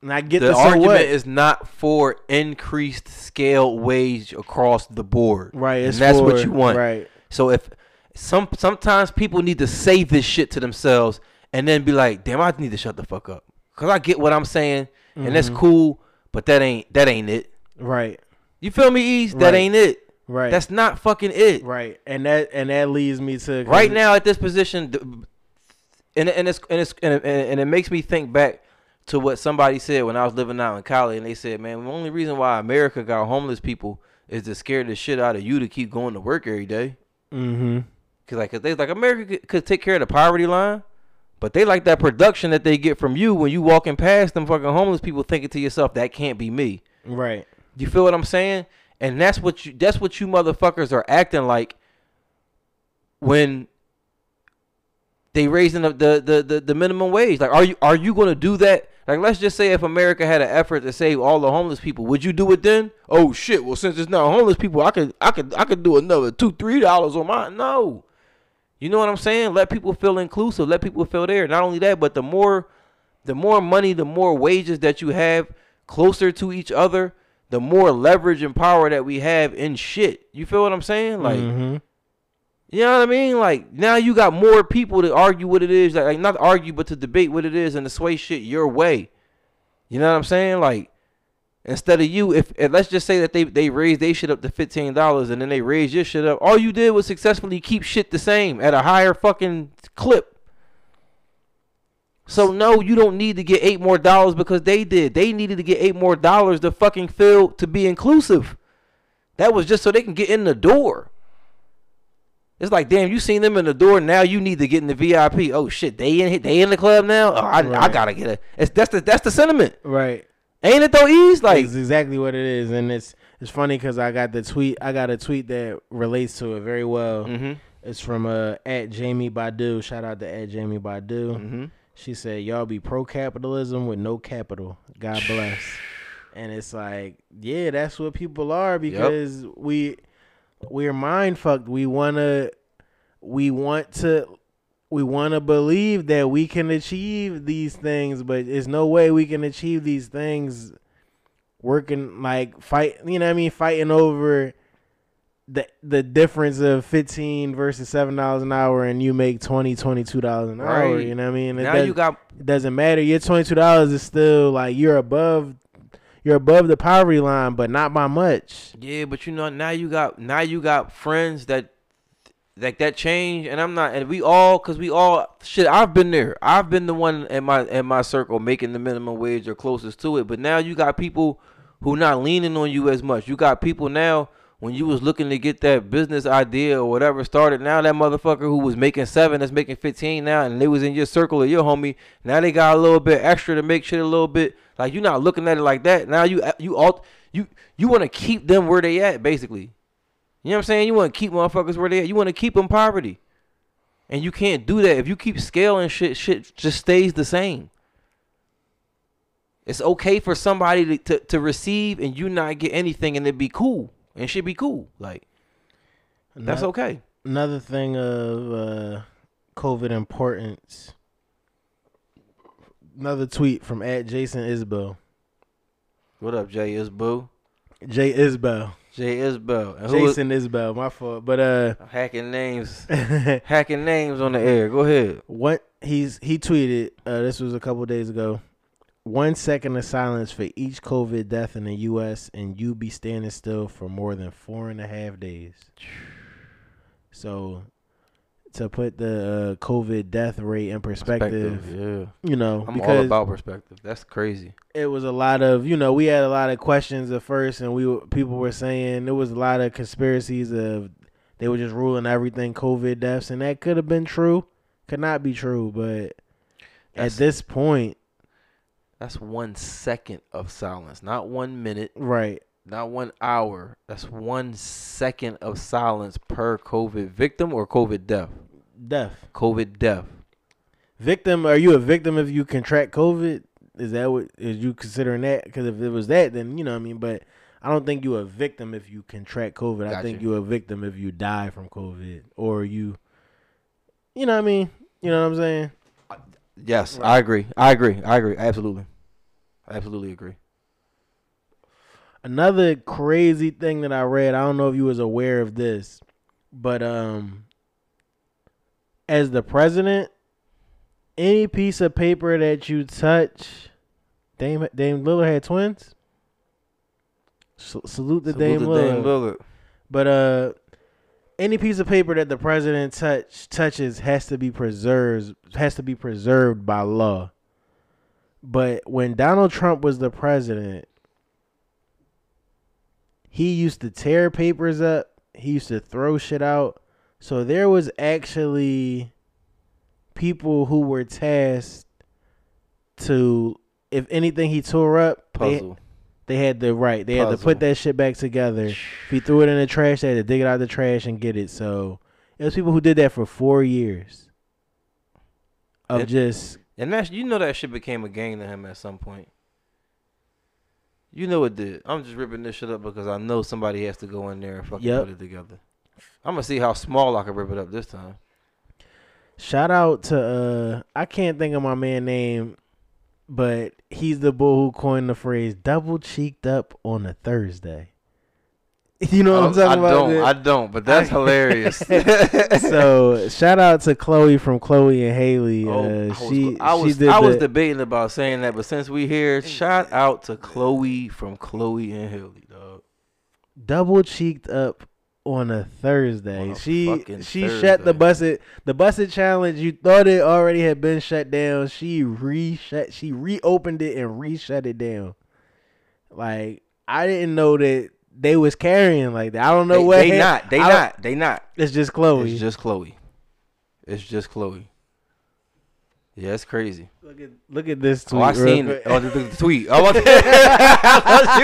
And I get the the, so argument what? is not for increased scale wage across the board. right. and that's what you want. Right. So if some sometimes people need to say this shit to themselves and then be like, "Damn, I need to shut the fuck up," because I get what I'm saying and that's Mhm. cool, but that ain't that ain't it. Right. You feel me, Eaze? That Right. ain't it. Right. That's not fucking it. right. And that and that leads me to Right now at this position, and and it's and it's and it, and it makes me think back to what somebody said when I was living out in Cali, and they said, "Man, the only reason why America got homeless people is to scare the shit out of you to keep going to work every day." Mm-hmm. Cause like, 'cause they like America could, could take care of the poverty line, but they like that production that they get from you when you walking past them fucking homeless people, thinking to yourself, "That can't be me." Right. You feel what I'm saying? And that's what you that's what you motherfuckers are acting like when they raising the the, the, the, the minimum wage. Like are you are you gonna do that? Like let's just say if America had an effort to save all the homeless people, would you do it then? Oh shit, well since it's not homeless people, I could I could I could do another two, three dollars on mine. No. You know what I'm saying? Let people feel inclusive, let people feel there. Not only that, but the more the more money, the more wages that you have closer to each other, the more leverage and power that we have in shit. You feel what I'm saying? Like, mm-hmm. you know what I mean? Like now you got more people to argue what it is, like, like not argue, but to debate what it is and to sway shit your way. You know what I'm saying? Like instead of you, if, let's just say that they they raised they shit up to fifteen dollars and then they raised your shit up, all you did was successfully keep shit the same at a higher fucking clip. So no, you don't need to get eight more dollars because they did. They needed to get eight more dollars to fucking feel to be inclusive. That was just so they can get in the door. It's like, damn, you seen them in the door. Now you need to get in the VIP. Oh shit, they in they in the club now. Oh, I, I gotta get a. It's that's the that's the sentiment, Right. Ain't it though? Eaze like It's exactly what it is, and it's it's funny because I got the tweet. I got a tweet that relates to it very well. Mhm. It's from uh at Jamie Badu. Shout out to at Jamie Badu. Mhm. She said, "Y'all be pro capitalism with no capital. God bless." and it's like, yeah, that's what people are because we we're mind fucked. We wanna we want to we want to believe that we can achieve these things, but there's no way we can achieve these things working like fight. You know what I mean? Fighting over the the difference of 15 versus seven dollars an hour, and you make 20 22 dollars an hour. Right. You know what I mean? It now you got it doesn't matter. Your twenty two dollars is still like you're above you're above the poverty line, but not by much. Yeah, but you know now you got now you got friends that like that change, and I'm not, and we all, cause we all shit. I've been there. I've been the one in my in my circle making the minimum wage or closest to it. But now you got people who not leaning on you as much. You got people now when you was looking to get that business idea or whatever started. Now that motherfucker who was making seven that's making fifteen now, and they was in your circle or your homie. Now they got a little bit extra to make shit a little bit like you're not looking at it like that. Now you you all you you want to keep them where they at basically. You know what I'm saying? You want to keep motherfuckers where they at. You want to keep them poverty. And you can't do that. If you keep scaling shit, shit just stays the same. It's okay for somebody to, to, to receive and you not get anything and it be cool. And shit be cool. Like, that's okay. Another thing of uh, COVID importance. Another tweet from at Jason Isbell. What up, Jay Isboo? Jay Isbell. Jay Isbell. And Jason Isbell, my fault. But uh hacking names. hacking names on the air. Go ahead. what he's he tweeted uh this was a couple days ago one second of silence for each COVID death in the U.S. and you be standing still for more than four and a half days. So, to put the uh, COVID death rate in perspective, Perspective, yeah. you know, I'm all about perspective. That's crazy. it was a lot of you know we had a lot of questions at first and we people were saying there was a lot of conspiracies of they were just ruling everything covid deaths and that could have been true could not be true but That's- at this point That's one second of silence, not one minute, right not one hour. That's one second of silence per COVID victim or COVID death. death COVID death. victim are you a victim if you contract covid is that what is you considering that because if it was that then you know what i mean but i don't think you a victim if you contract covid i think you a victim if you die from covid or you you know what i mean you know what i'm saying Yes, Right. I agree. I agree. I agree. Absolutely. I absolutely agree. Another crazy thing that I read, I don't know if you was aware of this, but um as the president, any piece of paper that you touch, Dame Dame Lillard had twins. S- salute the Salute Dame Lillard. Dame Lillard. But uh any piece of paper that the president touch touches has to be preserved has to be preserved by law. But when Donald Trump was the president, he used to tear papers up, he used to throw shit out. So there was actually people who were tasked to if anything he tore up, they, Puzzle. they had the right. They had to put that shit back together. If he threw it in the trash, they had to dig it out of the trash and get it. So it was people who did that for four years. Of It- just And that's you know that shit became a game to him at some point. You know it did. I'm just ripping this shit up because I know somebody has to go in there and fucking Yep. put it together. I'm gonna see how small I can rip it up this time. shout out to uh I can't think of my man name, but he's the bull who coined the phrase double cheeked up on a Thursday. You know what I'm I, talking I about? don't. dude? I don't. But that's hilarious. so shout out to Chloe from Chloe and Halle. Oh, uh, I was, she I was, she did I was the- debating about saying that, but since we here, shout out to Chloe from Chloe and Halle, dog. double cheeked up on a Thursday. On a she fucking she shut the Thursday. busted the busted challenge. You thought it already had been shut down. She re shut she reopened it and re shut it down. Like I didn't know that they was carrying like that. I don't know They, what they had- not. They I don't- They not. It's just Chloe. It's just Chloe. It's just Chloe. Yeah, it's crazy. look at look at this tweet. Oh, I seen quick. oh, the, the tweet. I thought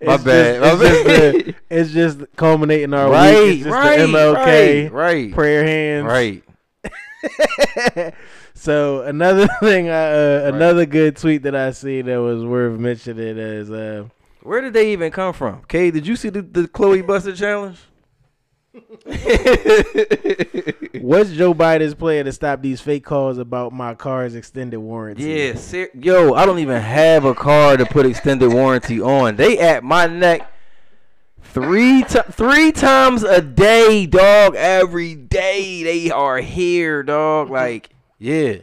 you- My It's bad, Just, my it's, just the, it's just culminating our right, week. It's just right, the MLK right, right, prayer hands. right. so another thing, I, uh, another good tweet that I see that was worth mentioning is uh, Where did they even come from? Kay, did you see the, the Chloe Buss It challenge? what's Joe Biden's plan to stop these fake calls about my car's extended warranty? Yeah, ser- yo, I don't even have a car to put extended warranty on. They at my neck three ti three times a day, dog. Every day they are here, dog. Like, yeah.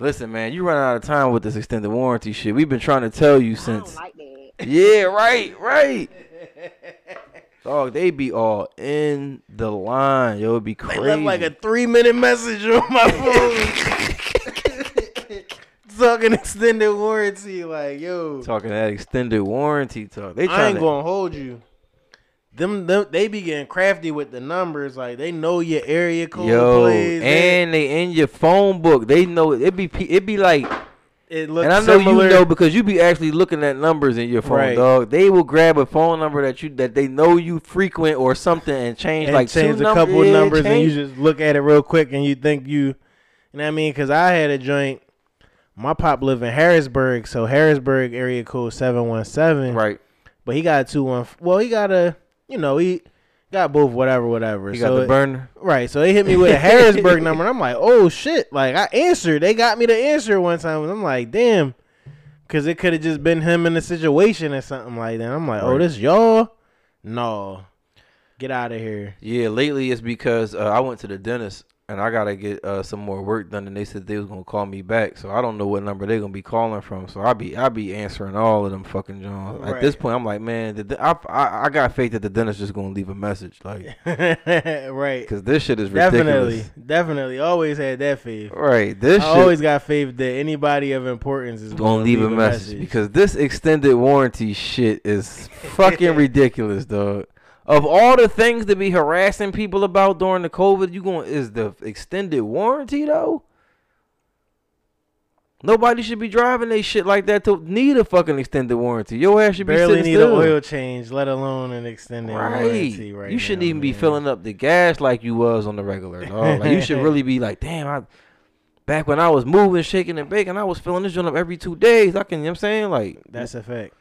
Listen, man, you running out of time with this extended warranty shit. We've been trying to tell you since. Yeah, right, right. Dog, they be all in the line. Yo, it'd be They crazy. left like a three minute message on my phone. Talking extended warranty, like yo. Talking that extended warranty talk. They I ain't to, gonna hold you. Them, them, they be getting crafty with the numbers. Like they know your area code yo, plays. And they in your phone book. They know it be it be like, it looks and I know similar. you know because you be actually looking at numbers in your phone, Right. dog. They will grab a phone number that you that they know you frequent or something and change and like change a couple yeah, numbers and you just look at it real quick and you think you, you know what I mean? Because I had a joint. My pop live in Harrisburg, so Harrisburg area code seven one seven. right. But he got a two one. Well, he got a, you know, he got both. Whatever, whatever. You so got the it- burner. Right. So they hit me with a Harrisburg number, and I'm like, oh shit! Like I answered. They got me to answer one time, and I'm like, damn, because it could have just been him in a situation or something like that. I'm like, oh, this y'all? No, get out of here. Yeah, lately it's because uh, I went to the dentist and I gotta get uh, some more work done. And they said they was gonna call me back, so I don't know what number they're gonna be calling from. So I be I be answering all of them fucking Johns. At this point, I'm like, man, the, I, I I got faith that the dentist is just gonna leave a message, like, right. cause this shit is ridiculous. Definitely, definitely. Always had that faith. Right, this I shit always got faith that anybody of importance is gonna leave a message, because this extended warranty shit is fucking ridiculous, dog. Of all the things to be harassing people about during the COVID, you going is the extended warranty though? Nobody should be driving they shit like that to need a fucking extended warranty. Your ass should be barely sitting need still. an oil change, let alone an extended Right. warranty. Right. you shouldn't now, even be filling up the gas like you was on the regular. Dog. Like you should really be like, damn, I back when I was moving, shaking and baking, I was filling this joint up every two days. I can you know what I'm saying? Like That's a fact.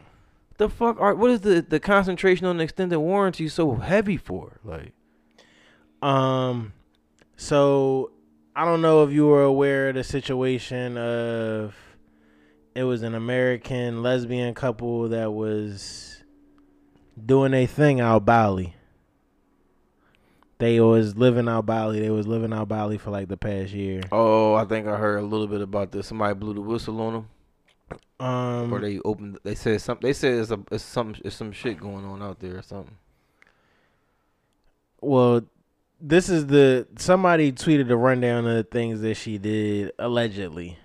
The fuck are what is the the concentration on the extended warranty so heavy for? Like Um, so I don't know if you were aware of the situation of it was an American lesbian couple that was doing a thing out Bali. They was living out Bali. They was living out Bali for like the past year. Oh, I think I heard a little bit about this. Somebody blew the whistle on them, Um, or they opened. They said something. They said it's a it's some it's some shit going on out there or something. well, this is the somebody tweeted a rundown of the things that she did allegedly.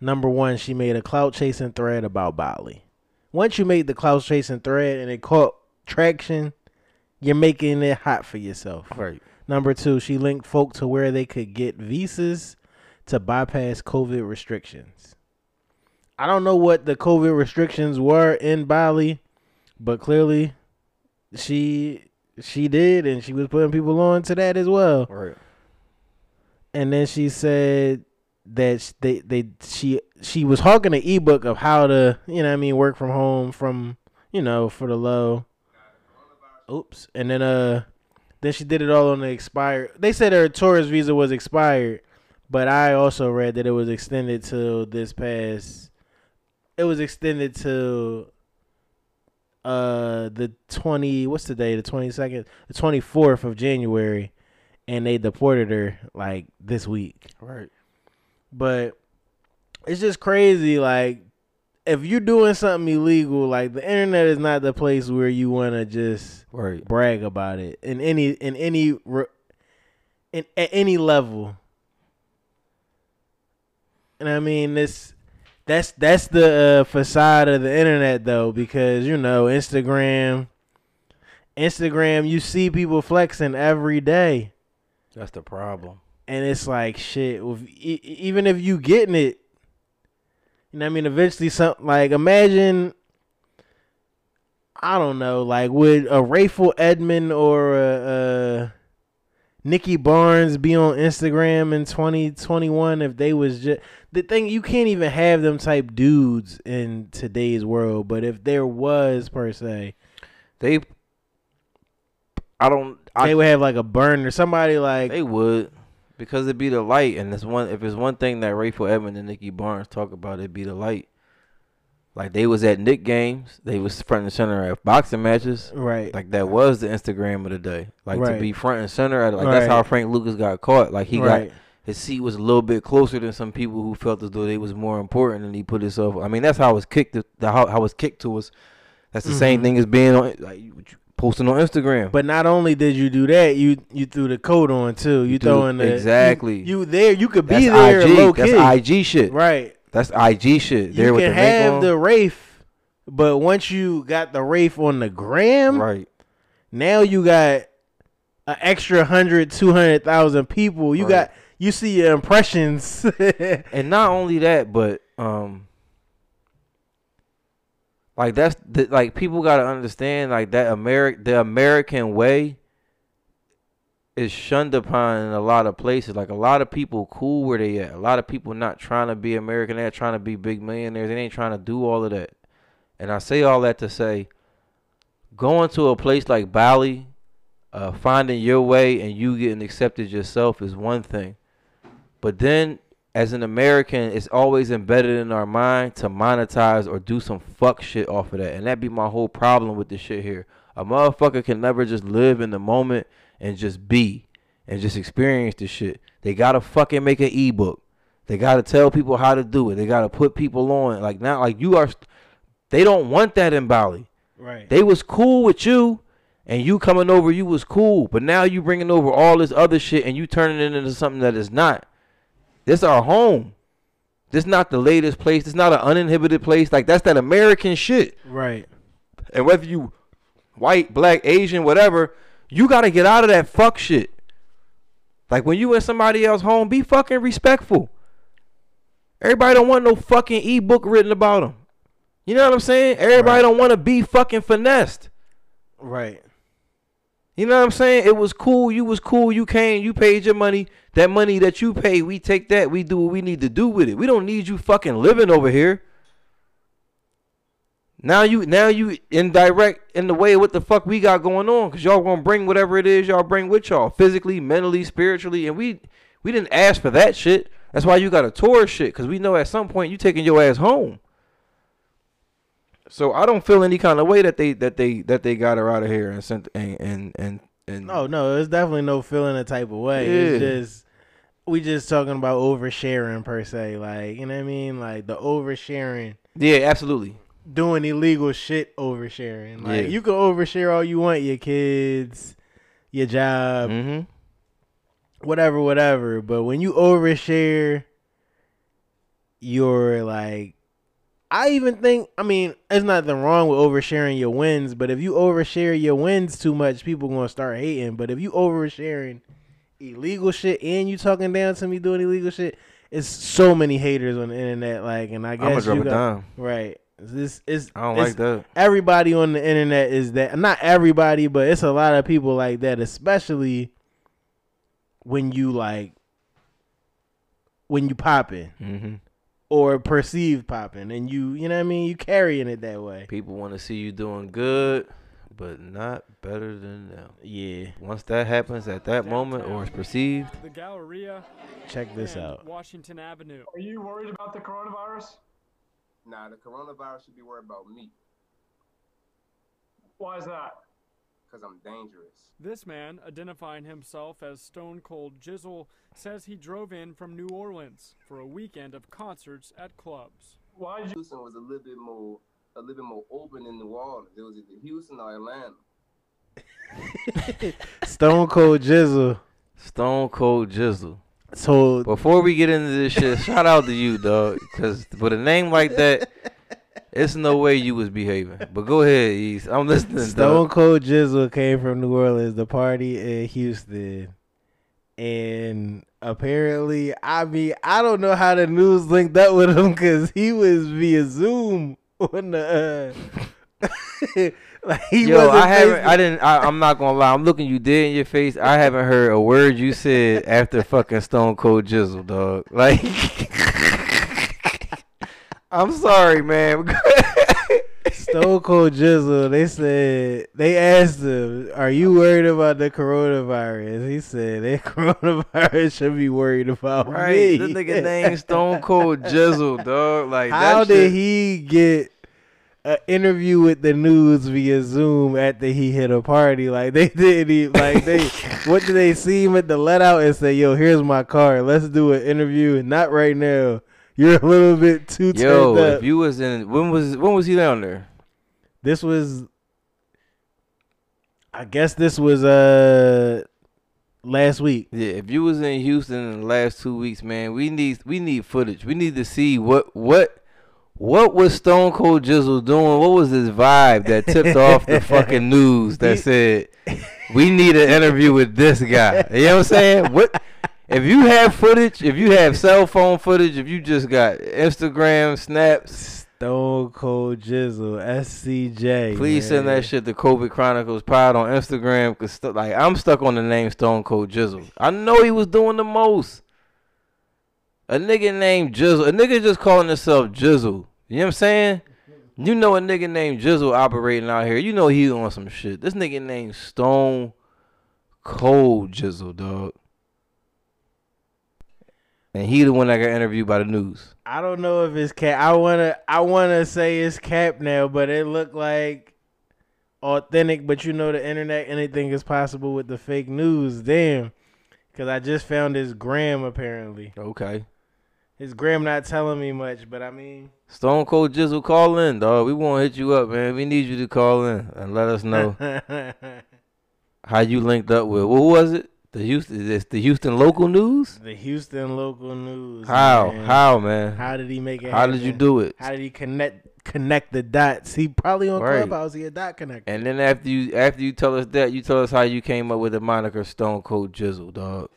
Number one, she made a clout chasing thread about Bali. Once you make the clout chasing thread and it caught traction, you're making it hot for yourself. Right. Number two, she linked folk to where they could get visas to bypass COVID restrictions. I don't know what the COVID restrictions were in Bali, but clearly she she did and she was putting people on to that as well. Right. And then she said that they they she she was hawking an ebook of how to, you know what I mean, work from home from, you know, for the low. Oops. And then uh then she did it all on the expired. They said her tourist visa was expired, but I also read that it was extended till this past. It was extended to uh the twenty. What's the day? The twenty second, the twenty fourth of January, and they deported her like this week. Right. But it's just crazy. Like if you're doing something illegal, like the internet is not the place where you want to just Right. brag about it in any in any in at any level. And I mean this that's that's the uh, facade of the internet though because you know Instagram Instagram you see people flexing every day That's the problem. and it's like shit even if you getting it you know what I mean eventually some like imagine I don't know like would a Rayful Edmond or a, a Nicky Barnes be on Instagram in 2021 if they was just the thing you can't even have them type dudes in today's world but if there was per se They. I don't. I, they would have like a burn or somebody like They would, because it'd be the light, and it's one. If it's one thing that Rayful Edmond and Nicky Barnes talk about, it'd be the light. Like they was at Knick games, they was front and center at boxing matches. right Like that was the Instagram of the day. Like to be front and center at like that's how Frank Lucas got caught. Like he right got his seat was a little bit closer than some people who felt as though they was more important, and he put himself. I mean, that's how it was kicked. To, the, how how it was kicked to us. That's the same Mhm. thing as being on like posting on Instagram. But not only did you do that, you you threw the coat on too. You, You throwing threw- the exactly. You, you there? You could that's be there IG. low key, That's IG shit. right? That's IG shit. There You with can the have the Wraith, but once you got the Wraith on the gram, right. now you got an extra hundred, two hundred thousand people. You Right. got you see your impressions. And not only that, but um, like that's the, like people gotta understand like that American the American way is shunned upon in a lot of places. Like a lot of people cool where they at. A lot of people not trying to be American. They're trying to be big millionaires. They ain't trying to do all of that. And I say all that to say, going to a place like Bali, uh, finding your way and you getting accepted yourself is one thing. But then, as an American, it's always embedded in our mind to monetize or do some fuck shit off of that. And that be my whole problem with this shit here. A motherfucker can never just live in the moment and just be. and just experience the shit. They gotta fucking make an ebook. They gotta tell people how to do it. They gotta put people on. Like now, like you are. They don't want that in Bali. Right. They was cool with you, and you coming over, you was cool. But now you bringing over all this other shit, and you turning it into something that is not. This our home. This not the latest place. This not an uninhibited place. Like that's that American shit. right. And whether you white, black, Asian, whatever, you gotta get out of that fuck shit. Like when you in somebody else's home, be fucking respectful. Everybody don't want no fucking ebook written about them. You know what I'm saying? Everybody Right. don't want to be fucking finessed. Right. You know what I'm saying? It was cool. You was cool. You came. You paid your money. That money that you pay, we take that. We do what we need to do with it. We don't need you fucking living over here. Now you, now you indirect in the way of what the fuck we got going on, cause y'all gonna bring whatever it is y'all bring with y'all, physically, mentally, spiritually, and we, we didn't ask for that shit. That's why you got a tour shit, cause we know at some point you taking your ass home. So I don't feel any kind of way that they that they that they got her out of here and sent and and and, and No, no, it's definitely no feeling a type of way. It's just we just talking about oversharing per se. Like, you know what I mean? Like the oversharing, yeah, absolutely. Doing illegal shit oversharing. Like Yeah. you can overshare all you want, your kids, your job, Mm-hmm. whatever, whatever. But when you overshare your like I even think I mean, there's nothing wrong with oversharing your wins, but if you overshare your wins too much, people gonna start hating. But if you oversharing illegal shit and you talking down to me doing illegal shit, it's so many haters on the internet. Like, and I guess I'm gonna drop you it got- down. Right. This is I don't like that. everybody on the internet is that not everybody, but it's a lot of people like that, especially when you like when you popping Mm-hmm. or perceived popping and you you know what I mean, you carrying it that way. People want to see you doing good, but not better than them. Yeah. Once that happens at that moment or is perceived, The Galleria Check this out. Washington Avenue. Are you worried about the coronavirus? Nah, the coronavirus should be worried about me, Why is that? because I'm dangerous. This man, identifying himself as Stone Cold Jizzle, says he drove in from New Orleans for a weekend of concerts at clubs. Why did you? Houston was a little bit more, a little bit more open in New Orleans. It was either Houston or Atlanta. Stone Cold Jizzle Stone Cold Jizzle. Told Before we get into this shit, shout out to you, dog, because with a name like that, it's no way you was behaving. But go ahead, East. I'm listening. Stone Dog. Cold Jizzle came from New Orleans The party in Houston. And apparently, I mean, I don't know how the news linked up with him because he was via Zoom on the. Uh, like he Yo, wasn't I haven't. I didn't. I, I'm not gonna lie. I'm looking you dead in your face. I haven't heard a word you said after fucking Stone Cold Jizzle, dog. Like, I'm sorry, man. Stone Cold Jizzle, they said they asked him, "Are you worried about the coronavirus?" He said, "That coronavirus should be worried about right? me." This nigga named Stone Cold Jizzle, dog. Like, How did shit- he get an interview with the news via Zoom after he hit a party? Like they did, he like they. what did they see him at the let out and say, "Yo, here's my card. Let's do an interview." Not right now. You're a little bit too Yo, turned up. if you was in, when was when was he down there? this was, I guess this was uh last week. Yeah, if you was in Houston in the last two weeks, man, we need we need footage. We need to see what what what was Stone Cold Jizzle doing? What was his vibe that tipped off the fucking news that said we need an interview with this guy? You know what I'm saying? What if you have footage? If you have cell phone footage? If you just got Instagram snaps? Stone Cold Jizzle, SCJ. Please send that shit to COVID Chronicles Pod on Instagram. Cause stu- like I'm stuck on the name Stone Cold Jizzle. I know he was doing the most. A nigga named Jizzle. A nigga just calling himself Jizzle. You know what I'm saying? You know a nigga named Jizzle operating out here. You know he on some shit. This nigga named Stone Cold Jizzle, dog. And he the one that got interviewed by the news. I don't know if it's cap. I wanna I wanna say it's cap now, but it looked like authentic. But you know the internet, anything is possible with the fake news. Damn, Cause I just found his gram apparently. Okay. His gram not telling me much, but I mean, Stone Cold Jizzle, call in, dog. We want to hit you up, man. We need you to call in and let us know how you linked up with. What was it? The Houston. It's the Houston local news. the Houston local news. How? man. How, man? How did he make it? How did you do it? How did he connect connect the dots? He probably on Right. Clubhouse. He a dot connector. And then after you after you tell us that, you tell us how you came up with the moniker Stone Cold Jizzle, dog.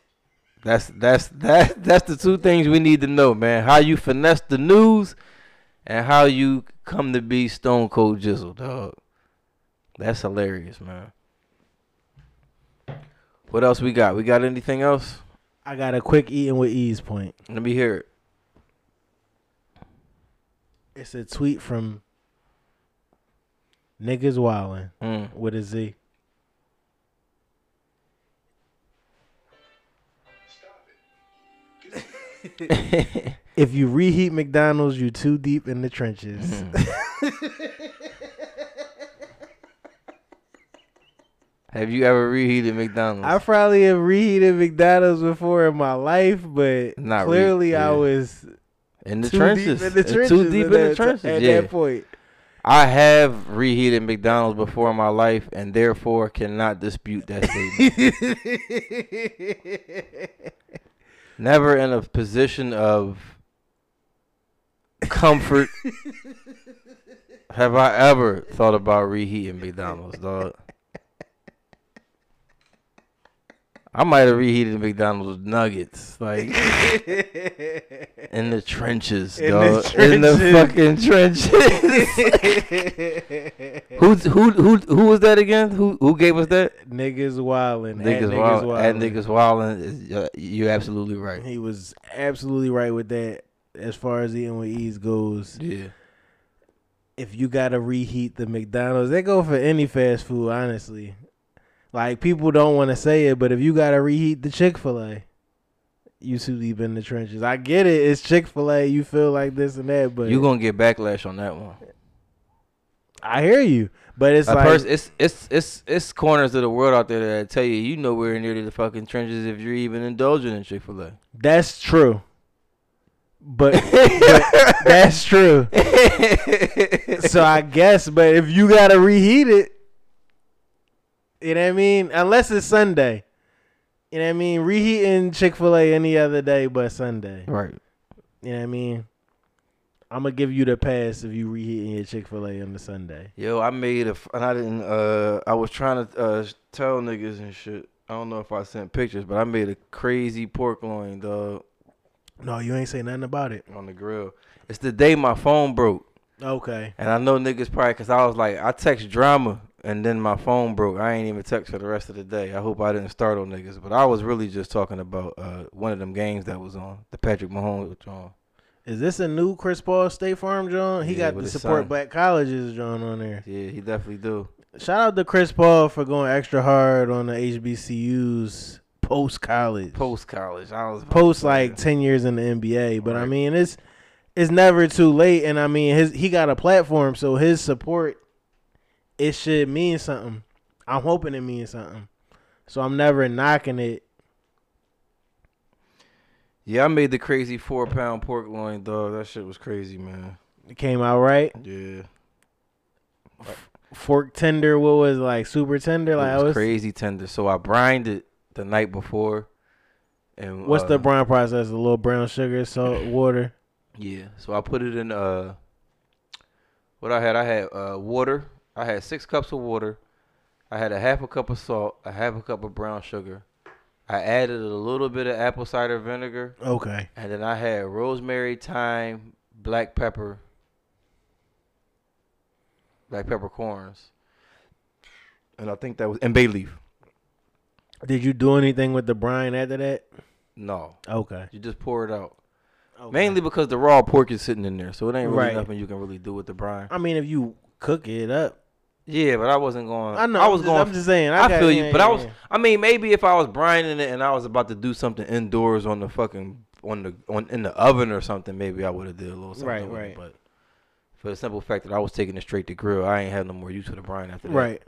That's that's that that's the two things we need to know, man. How you finesse the news and how you come to be Stone Cold Jizzle, dog. That's hilarious, man. What else we got? We got anything else? I got a quick eating with ease point. Let me hear it. It's a tweet from niggas wildin' Mm. with a Z. If you reheat McDonald's, you're too deep in the trenches. Mm-hmm. Have you ever reheated McDonald's? I probably have reheated McDonald's before in my life, but Not re- clearly I yeah. was in the trenches. in the trenches. Too deep in the trenches. At yeah. that point, I have reheated McDonald's before in my life and therefore cannot dispute that statement. Never in a position of comfort have I ever thought about reheating McDonald's, dog. I might have reheated McDonald's nuggets, like in the trenches, In the dog. In the fucking trenches. Who's who who who was that again? Who who gave us that? niggas wildin'. Niggas wild. At wildin'. niggas wildin'. is- uh, You're absolutely right. He was absolutely right with that. As far as eating with ease goes, Yeah. if you gotta reheat the McDonald's, they go for any fast food. Honestly, like people don't want to say it, but if you gotta reheat the Chick Fil A, you too deep in the trenches. I get it. It's Chick Fil A. You feel like this and that, but You gonna get backlash on that one. I hear you. But it's A like pers- it's it's it's it's corners of the world out there that tell you you nowhere near the fucking trenches if you're even indulging in Chick Fil A. that's true. But, but that's true. so I guess, but if you gotta reheat it, you know what I mean? Unless it's Sunday. You know what I mean? Reheating Chick fil A any other day but Sunday. Right. You know what I mean? I'm gonna give you the pass if you reheating your Chick fil A on the Sunday. Yo, I made a and I didn't, uh, I was trying to, uh, tell niggas and shit. I don't know if I sent pictures, but I made a crazy pork loin, dog, No, you ain't say nothing about it. on the grill. It's the day my phone broke. Okay. And I know niggas probably, cause I was like, I text drama, and then my phone broke. I ain't even text for the rest of the day. I hope I didn't startle niggas, but I was really just talking about, uh, one of them games that was on, the Patrick Mahomes was on. Is this a new Chris Paul State Farm John? He Yeah, got the support black colleges John on there. Yeah, he definitely do. Shout out to Chris Paul for going extra hard on the HBCUs post college. Post college, I was post like ten years in the NBA. But I mean, it's it's never too late, and I mean, his he got a platform, so his support it should mean something. I'm hoping it means something. So I'm never knocking it. Yeah, I made the crazy four pound pork loin, dog. That shit was crazy, man. It came out right. Yeah. Fork tender, what was it, like super tender? Like it was was crazy tender. So I brined it the night before. And What's the uh, brine process? A little brown sugar, salt, water. Yeah. So I put it in uh what I had, I had uh water. I had six cups of water. I had a half a cup of salt, a half a cup of brown sugar. I added a little bit of apple cider vinegar. Okay. And then I had rosemary, thyme, black pepper, black peppercorns. And I think that was and bay leaf. Did you do anything with the brine after that? No. Okay. You just pour it out. Okay. Mainly because the raw pork is sitting in there, so it ain't really Right. nothing you can really do with the brine. I mean, if you cook it up, Yeah, but I wasn't going. I know. I I'm was just- going. I'm just saying, I I, feel yeah, you, but I was. yeah. I mean, maybe if I was brining it and I was about to do something indoors on the fucking on the on in the oven or something, maybe I would have did a little something. Right, it, right. But for the simple fact that I was taking it straight to grill, I ain't had no more use for the brine after that. right.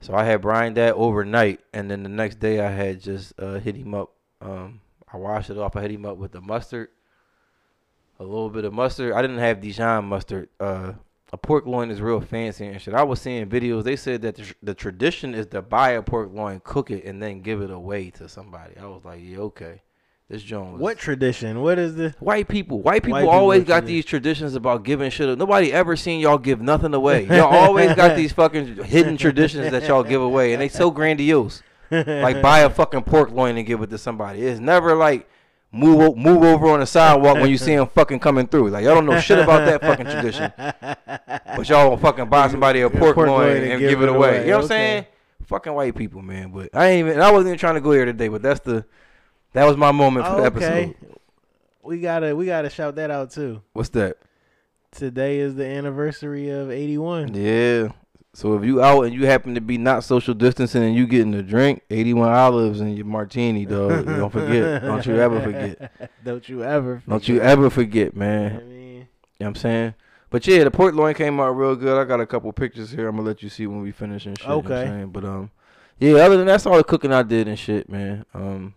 So I had brined that overnight, and then the next day I had just uh, hit him up Um, I washed it off. I hit him up with the mustard, a little bit of mustard. I didn't have Dijon mustard. Uh, a pork loin is real fancy and shit. I was seeing videos. They said that the, tr- the tradition is to buy a pork loin, cook it, and then give it away to somebody. I was like, yeah, okay. This joint was What tradition? What is the? White people, white people White always with got tradition. these traditions about giving shit. Nobody ever seen y'all give nothing away. Y'all always got these fucking hidden traditions that y'all give away, and they so grandiose. Like buy a fucking pork loin and give it to somebody. It's never like move move over on the sidewalk when you see them fucking coming through. Like y'all don't know shit about that fucking tradition, but y'all will fucking buy somebody a pork, loin loin and, give, it away. You know what I'm saying? Fucking white people, man. But I ain't even. I wasn't even trying to go here today, but that's the. That was my moment for the episode. okay. We gotta we gotta shout that out too. What's that? Today is the anniversary of eighty one. Yeah. So if you out and you happen to be not social distancing and you getting a drink, 81 olives and your martini, dog. don't forget. Don't you ever forget. Don't you ever? Don't you ever forget, man. I mean, You know what I'm saying? But yeah, the pork loin came out real good. I got a couple pictures here. I'm gonna let you see when we finish and shit. you know Okay. But um yeah, other than that's all the cooking I did and shit, man. Um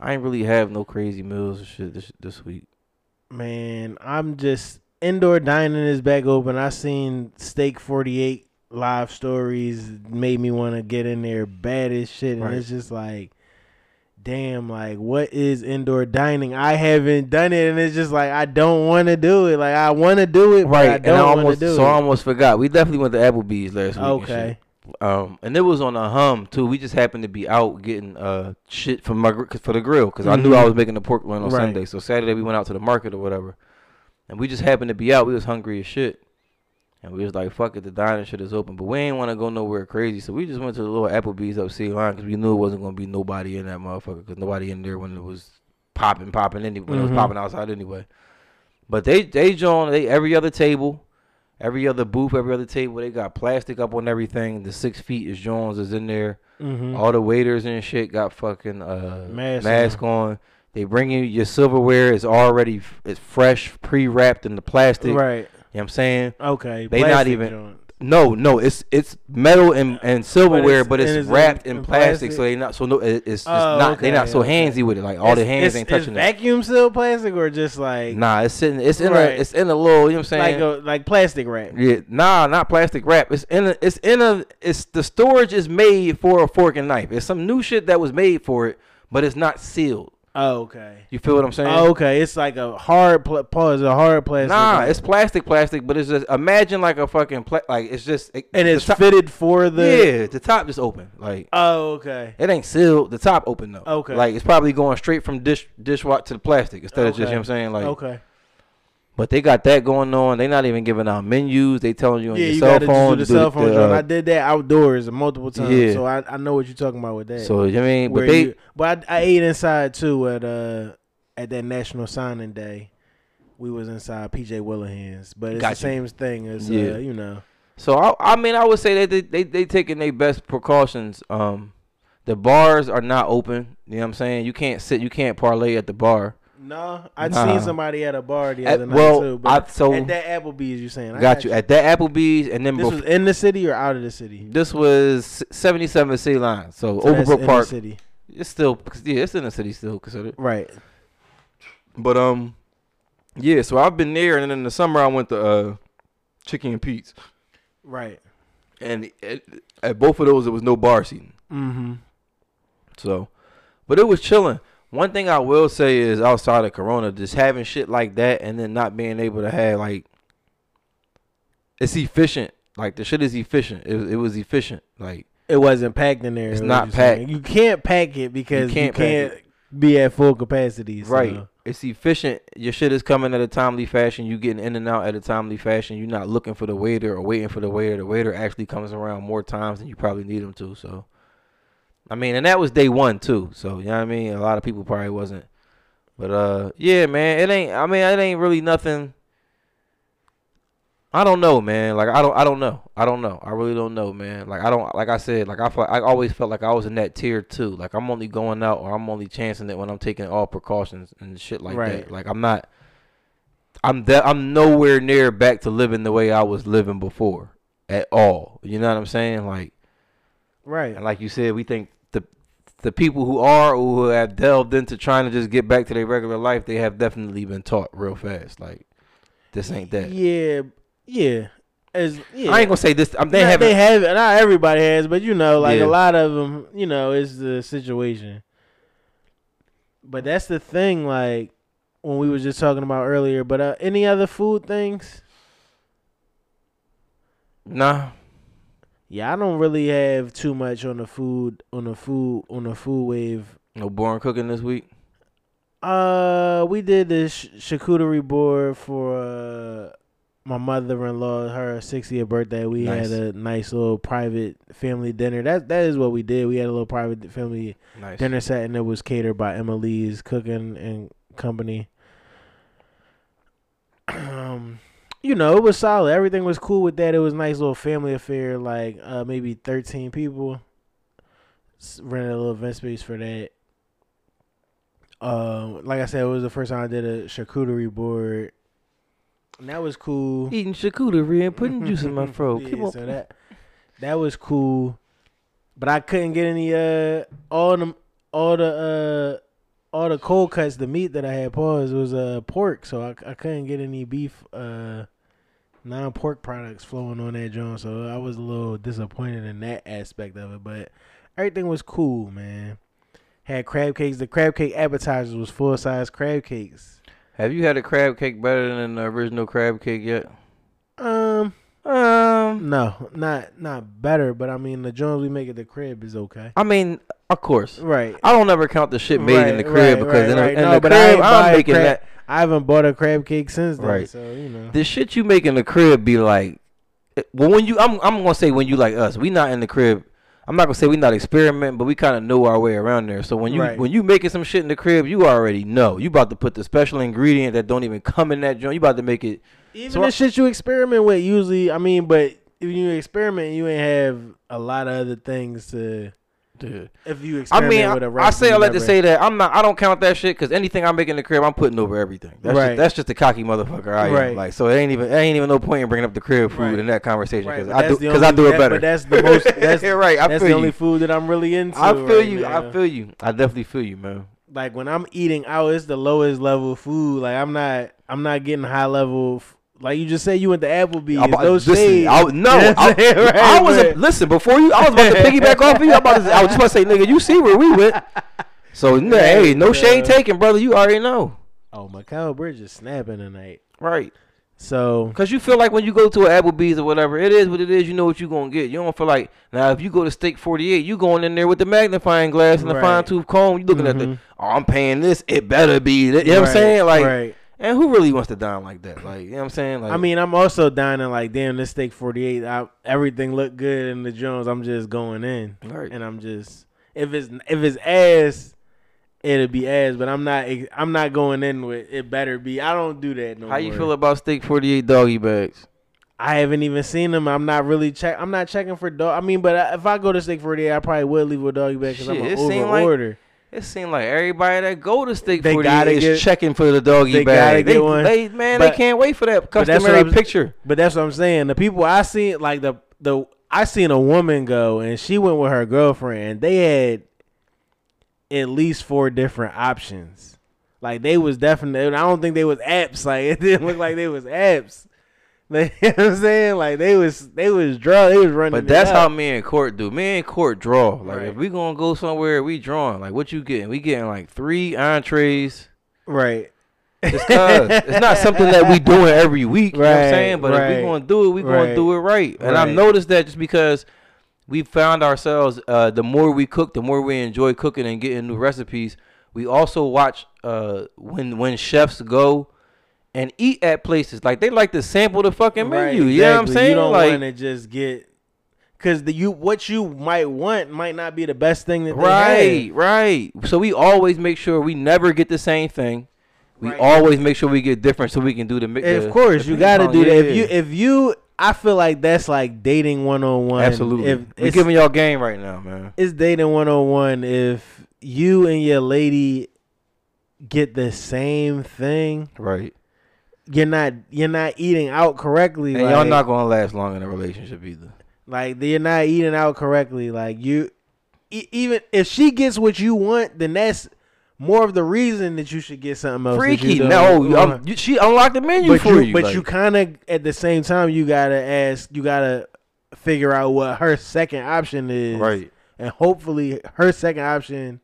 I ain't really have no crazy meals and shit this this week. man, I'm just indoor dining is back open. I seen Steak Forty Eight live stories made me want to get in there bad as shit, and Right. it's just like, damn, like what is indoor dining? I haven't done it, and it's just like I don't want to do it. Like I want to do it, but I Right, and I don't want to almost so it. I almost forgot. We definitely went to Applebee's last week. and okay, Um, and it was on a hum too. We just happened to be out getting uh shit from my for the grill because I knew I Mhm. was making the pork loin on Right. Sunday. So Saturday we went out to the market or whatever, and we just happened to be out. We was hungry as shit, and we was like, "Fuck it, the dining shit is open," but we ain't want to go nowhere crazy. So we just went to the little Applebee's up City Line because we knew it wasn't gonna be nobody in that motherfucker because nobody in there when it was popping, popping any when it was Mhm. popping outside anyway. But they they joined they every other table. Every other booth, every other table, they got plastic up on everything. The six feet is Jones is in there. Mhm. All the waiters and shit got fucking uh Mask mask, on. They bring you your silverware is already it's fresh, pre wrapped in the plastic. right, You know what I'm saying? okay. They not even- joint. No, no, it's it's metal and, and silverware, it's- but it's, and it's wrapped in, in plastic, so plastic? they not so no it, it's just Oh, not they not okay, so handsy with it. Like all the hands ain't touching it's it. vacuum seal plastic or just like Nah, it's sitting it's in Right. a it's in a little, you know what I'm saying? like a like plastic wrap. Yeah, nah, not plastic wrap. It's in a, it's in a, it's the storage is made for a fork and knife. It's some new shit that was made for it, but it's not sealed. Oh, okay. You feel what I'm saying? Oh, okay. It's like a hard pla- pause, a hard plastic. nah, it's plastic, plastic, but it's just imagine like a fucking pla- like it's just it, and it's top- fitted for the. yeah, the top just open like. Oh, okay. It ain't sealed. The top open though. Okay. Like it's probably going straight from dish dishwash to the plastic instead of just you know what I'm saying like. okay. But they got that going on. They not even giving out menus. They telling you on Yeah, your you cell phone. do the cell phone the, uh, I did that outdoors multiple times, Yeah. so I, I know what you're talking about with that. so you know I mean, but they you- but I, I ate inside too at uh at that National Signing Day. We was inside PJ Whelihan's, but it's the same thing as Yeah. uh, you know. So I, I mean, I would say that they, they they taking their best precautions. Um, the bars are not open. You know what I'm saying? You can't sit. You can't parlay at the bar. No, I'd Nah. seen somebody at a bar the At- other night well, too. I- But so- at that Applebee's, you're saying? I got you at that Applebee's, and then This bef- was in the city or out of the city? this was 77 City Line. So, So Overbrook the Park. city. It's still yeah, it's in the city still considered. Right. But um, yeah. So I've been there, and then in the summer I went to uh, Chickie's and Pete's, Right. and it, at both of those it was no bar seating. Mm-hmm. So, but it was chilling. One thing I will say is outside of Corona, just having shit like that and then not being able to have like, it's efficient. Like the shit is efficient. It, it was efficient. Like It wasn't packed in there. It's not packed. You can't pack it because you can't can't, be at full capacity. so- right, it's efficient. Your shit is coming at a timely fashion. You getting in and out at a timely fashion. You're not looking for the waiter or waiting for the waiter. The waiter actually comes around more times than you probably need him to. So, I mean, and that was day one too. So you know what I mean. A lot of people probably wasn't. But uh, yeah, man, it ain't. I mean, it ain't really nothing. I don't know, man. Like I don't. I don't know. I don't know. I really don't know, man. Like I don't. Like I said. Like I. Felt, I always felt like I was in that tier too. Like I'm only going out or I'm only chancing it when I'm taking all precautions and shit like Right. that. Like I'm not. I'm that. I'm nowhere near back to living the way I was living before at all. You know what I'm saying? Like. Right. And like you said, we think the people who are or who have delved into trying to just get back to their regular life, they have definitely been taught real fast. Like this ain't that. Yeah, yeah. As yeah. I ain't gonna say this. I'm, they Not- haven't. They have Not everybody has, but you know, like Yeah. a lot of them, you know, is the situation. But that's the thing, like when we were just talking about earlier. But uh, any other food things? nah. Yeah, I don't really have too much on the food on the food on the food wave. No boring cooking this week. Uh, we did this charcuterie board for uh, my mother-in-law, her 60th birthday. We Nice. had a nice little private family dinner. That that is what we did. We had a little private family Nice. dinner set, and it was catered by Emily's Cooking and Company. Um, you know, it was solid. Everything was cool with that. It was a nice little family affair. Like uh, maybe 13 people. Rented a little event space for that. Um, like I said, it was the first time I did a charcuterie board. And that was cool. Eating charcuterie and putting juice in my throat. Yeah, so that that was cool, but I couldn't get any uh all the all the uh all the cold cuts. The meat that I had paused was uh pork, so I, I couldn't get any beef uh non pork products flowing on that joint. So I was a little disappointed in that aspect of it, but everything was cool, man. Had crab cakes. The crab cake appetizers was full size crab cakes. Have you had a crab cake better than the original crab cake yet? Um, Um, no, not not better, but I mean the joints we make at the crib is okay. I mean, of course. Right. I don't ever count the shit made in the crib right, because in, right, a, right. in No, the but I ain't crib I'm making crab- that. I haven't bought a crab cake since then. Right. So you know. The shit you make in the crib be like, eh, well, when you, I'm, I'm gonna say when you like us, we not in the crib. I'm not gonna say we not experimenting, but we kind of know our way around there. So when you Right. when you making some shit in the crib, you already know you about to put the special ingredient that don't even come in that joint. You about to make it. Even So the I- shit you experiment with, usually, I mean, but if you experiment, you ain't have a lot of other things to. If you I mean, I, I say I like to say that I'm not. I don't count that shit because anything I make in the crib, I'm putting over everything. That's Right. just, that's just a cocky motherfucker. I am. Right. Like so, it ain't even. It ain't even no point in bringing up the crib food Right. in that conversation because but I do because I do it that- better. But that's the most. That's right. I that's the you. only food that I'm really into. I feel right you. now. I feel you. I definitely feel you, man. like when I'm eating out, it's the lowest level food. Like I'm not, I'm not getting high level. f- Like you just said, you went to Applebee's. I'm about- no listen, shade. I, no, You know what I, Right, I was but- listen before you. I was about to piggyback off of you. I'm about to, I was just about to say, nigga, you see where we went. So nah, hey, no shade Yeah. taken, brother. You already know, Oh, Macau Bridge is snapping tonight. right? So Cause you feel like when you go to an Applebee's or whatever, it is what it is. You know what you're gonna get. You don't feel like now if you go to Steak Forty Eight, you going in there with the magnifying glass and the Right. fine tooth comb. You looking at the, Mhm. oh, I'm paying this. It better be. That. You know what I'm saying? Like, right. And who really wants to dine like that? Like, you know what I'm saying? Like, I mean, I'm also dining like, damn, this steak 48. I, everything looked good in the Jones. I'm just going in, Right. and I'm just if it's if it's ass, it'll be ass. But I'm not I'm not going in with it. Better be. I don't do that no more. how you feel about Steak Forty Eight doggy bags? I haven't even seen them. I'm not really check. I'm not checking for dog. I mean, but if I go to steak 48, I probably would leave with doggy bag because I'm an over like- order. It seemed like everybody that go to Steak They 48 gotta is get- checking for the doggy they bag. they, they- man, But- they can't wait for that But customary I'm- picture. But that's what I'm saying. The people I seen, like the the I seen a woman go and she went with her girlfriend. and They had at least four different options. Like they was definitely. I don't think they was apps. Like it didn't look like they was apps. Like, you know what I'm saying? Like they was they was draw. They was running. But that's how me and Court do. Me and Court draw. Like Right. if we gonna go somewhere, we drawing. Like what you getting? We getting like three entrees. right. Just cause it's not something that we doing every week. You know what I'm saying? But if we gonna do it, we gonna right, do it right. And I've noticed that just because we found ourselves, uh, the more we cook, the more we enjoy cooking and getting new recipes. We also watch uh, when when chefs go and eat at places like they like to sample the fucking Right, menu. You know what I'm saying? You don't like want to just get because the you what you might want might not be the best thing that Right, have. right. So we always make sure we never get the same thing. We Right. always make sure we get different so we can do the. mi- Of course, the you got to do that. If you if you, I feel like that's like dating one on one. absolutely, If we're it's, giving y'all game right now, man. it's dating one on one. If you and your lady get the same thing, Right, you're not you're not eating out correctly. and like, y'all not gonna last long in a relationship either. like you're not eating out correctly. Like you, e- even if she gets what you want, then that's more of the reason that you should get something else. Freaky. No, um, you, she unlocked the menu but for you, you. but like- you kind of at the same time you gotta ask, you gotta figure out what her second option is, Right. And hopefully her second option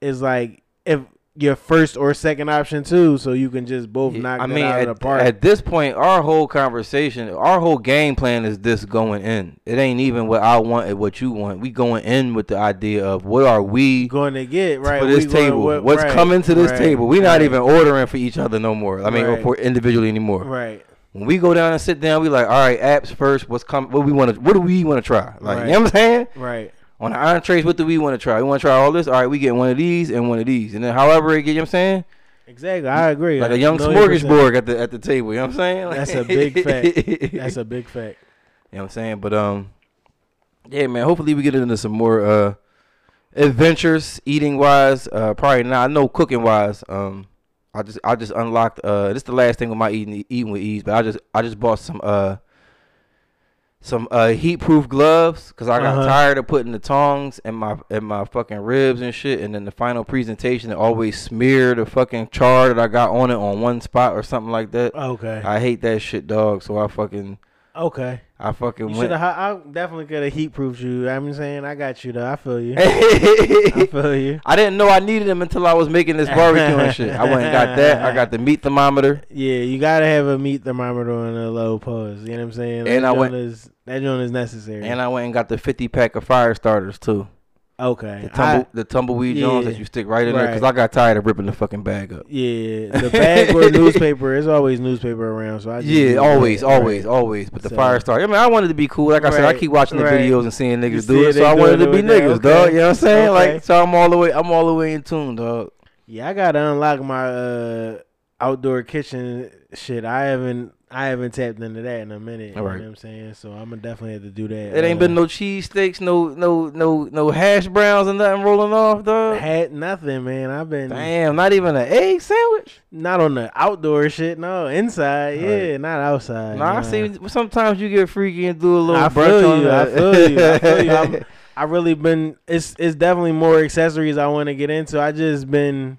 is like if your first or second option too, so you can just both knock I mean, out at, of the park. at this point, our whole conversation, our whole game plan is this going in. It ain't even what I want and what you want. We going in with the idea of what are we going to get right for this table? what- What's right, coming to this right, table? We not right. even ordering for each other no more. I mean, or for individually anymore. Right. When we go down and sit down, we like, all right, apps first. What's coming? What we want to? What do we want to try? Like, Right. you know what I'm saying? Right. On the entrees, what do we want to try? We want to try all this. All right, we get one of these and one of these, and then however it get, you know what I'm saying? Exactly, I agree. Like a young smorgasbord at the at the table. You know what I'm saying? Like- That's a big fact. That's a big fact. You know what I'm saying? But um, yeah, man. Hopefully we get into some more uh adventures, eating wise. Uh, probably not. I know cooking wise. Um, I just I just unlocked. Uh, this is the last thing with my eating eating with ease. But I just I just bought some uh some uh heat proof gloves because I got Uh-huh. tired of putting the tongs in my in my fucking ribs and shit. And then the final presentation, it always smear the fucking char that I got on it on one spot or something like that. Okay. I hate that shit, dog. So I fucking Okay. I fucking You went. I definitely could have heat proofed you. I'm saying I got you though. I feel you. I feel you. I didn't know I needed them until I was making this barbecue and shit. I went and got that. I got the meat thermometer. Yeah, you gotta have a meat thermometer on a low pause. You know what I'm saying? And I went- is that joint is necessary. And I went and got the 50 pack of fire starters too. okay. The, tumble, I- the tumbleweed joints that you stick right in there because. I got tired of ripping the fucking bag up. Yeah, the bag or newspaper. There's always newspaper around, so I just Yeah, always, that. always, Right. always. But the So- fire starter. I mean, I wanted to be cool. Like I said, I keep watching the right. videos and seeing niggas see do it, so I wanted to be with that, niggas, dog. okay. You know what I'm saying? Okay. Like, so I'm all the way, I'm all the way in tune, dog. Yeah, I gotta unlock my uh, outdoor kitchen shit. I haven't I haven't tapped into that in a minute. You Alright. know what I'm saying? So I'm gonna definitely have to do that. It ain't uh, been no cheese steaks, no, no, no, no hash browns and nothing rolling off, dog. had nothing, man. I've been Damn, not even an egg sandwich. not on the outdoor shit. No, inside. Yeah, Right. not outside. Nah, I see. Sometimes you get freaky and do a little I brunch feel on you. I feel you. I feel you. I'm, I really been. It's it's definitely more accessories I want to get into. I just been,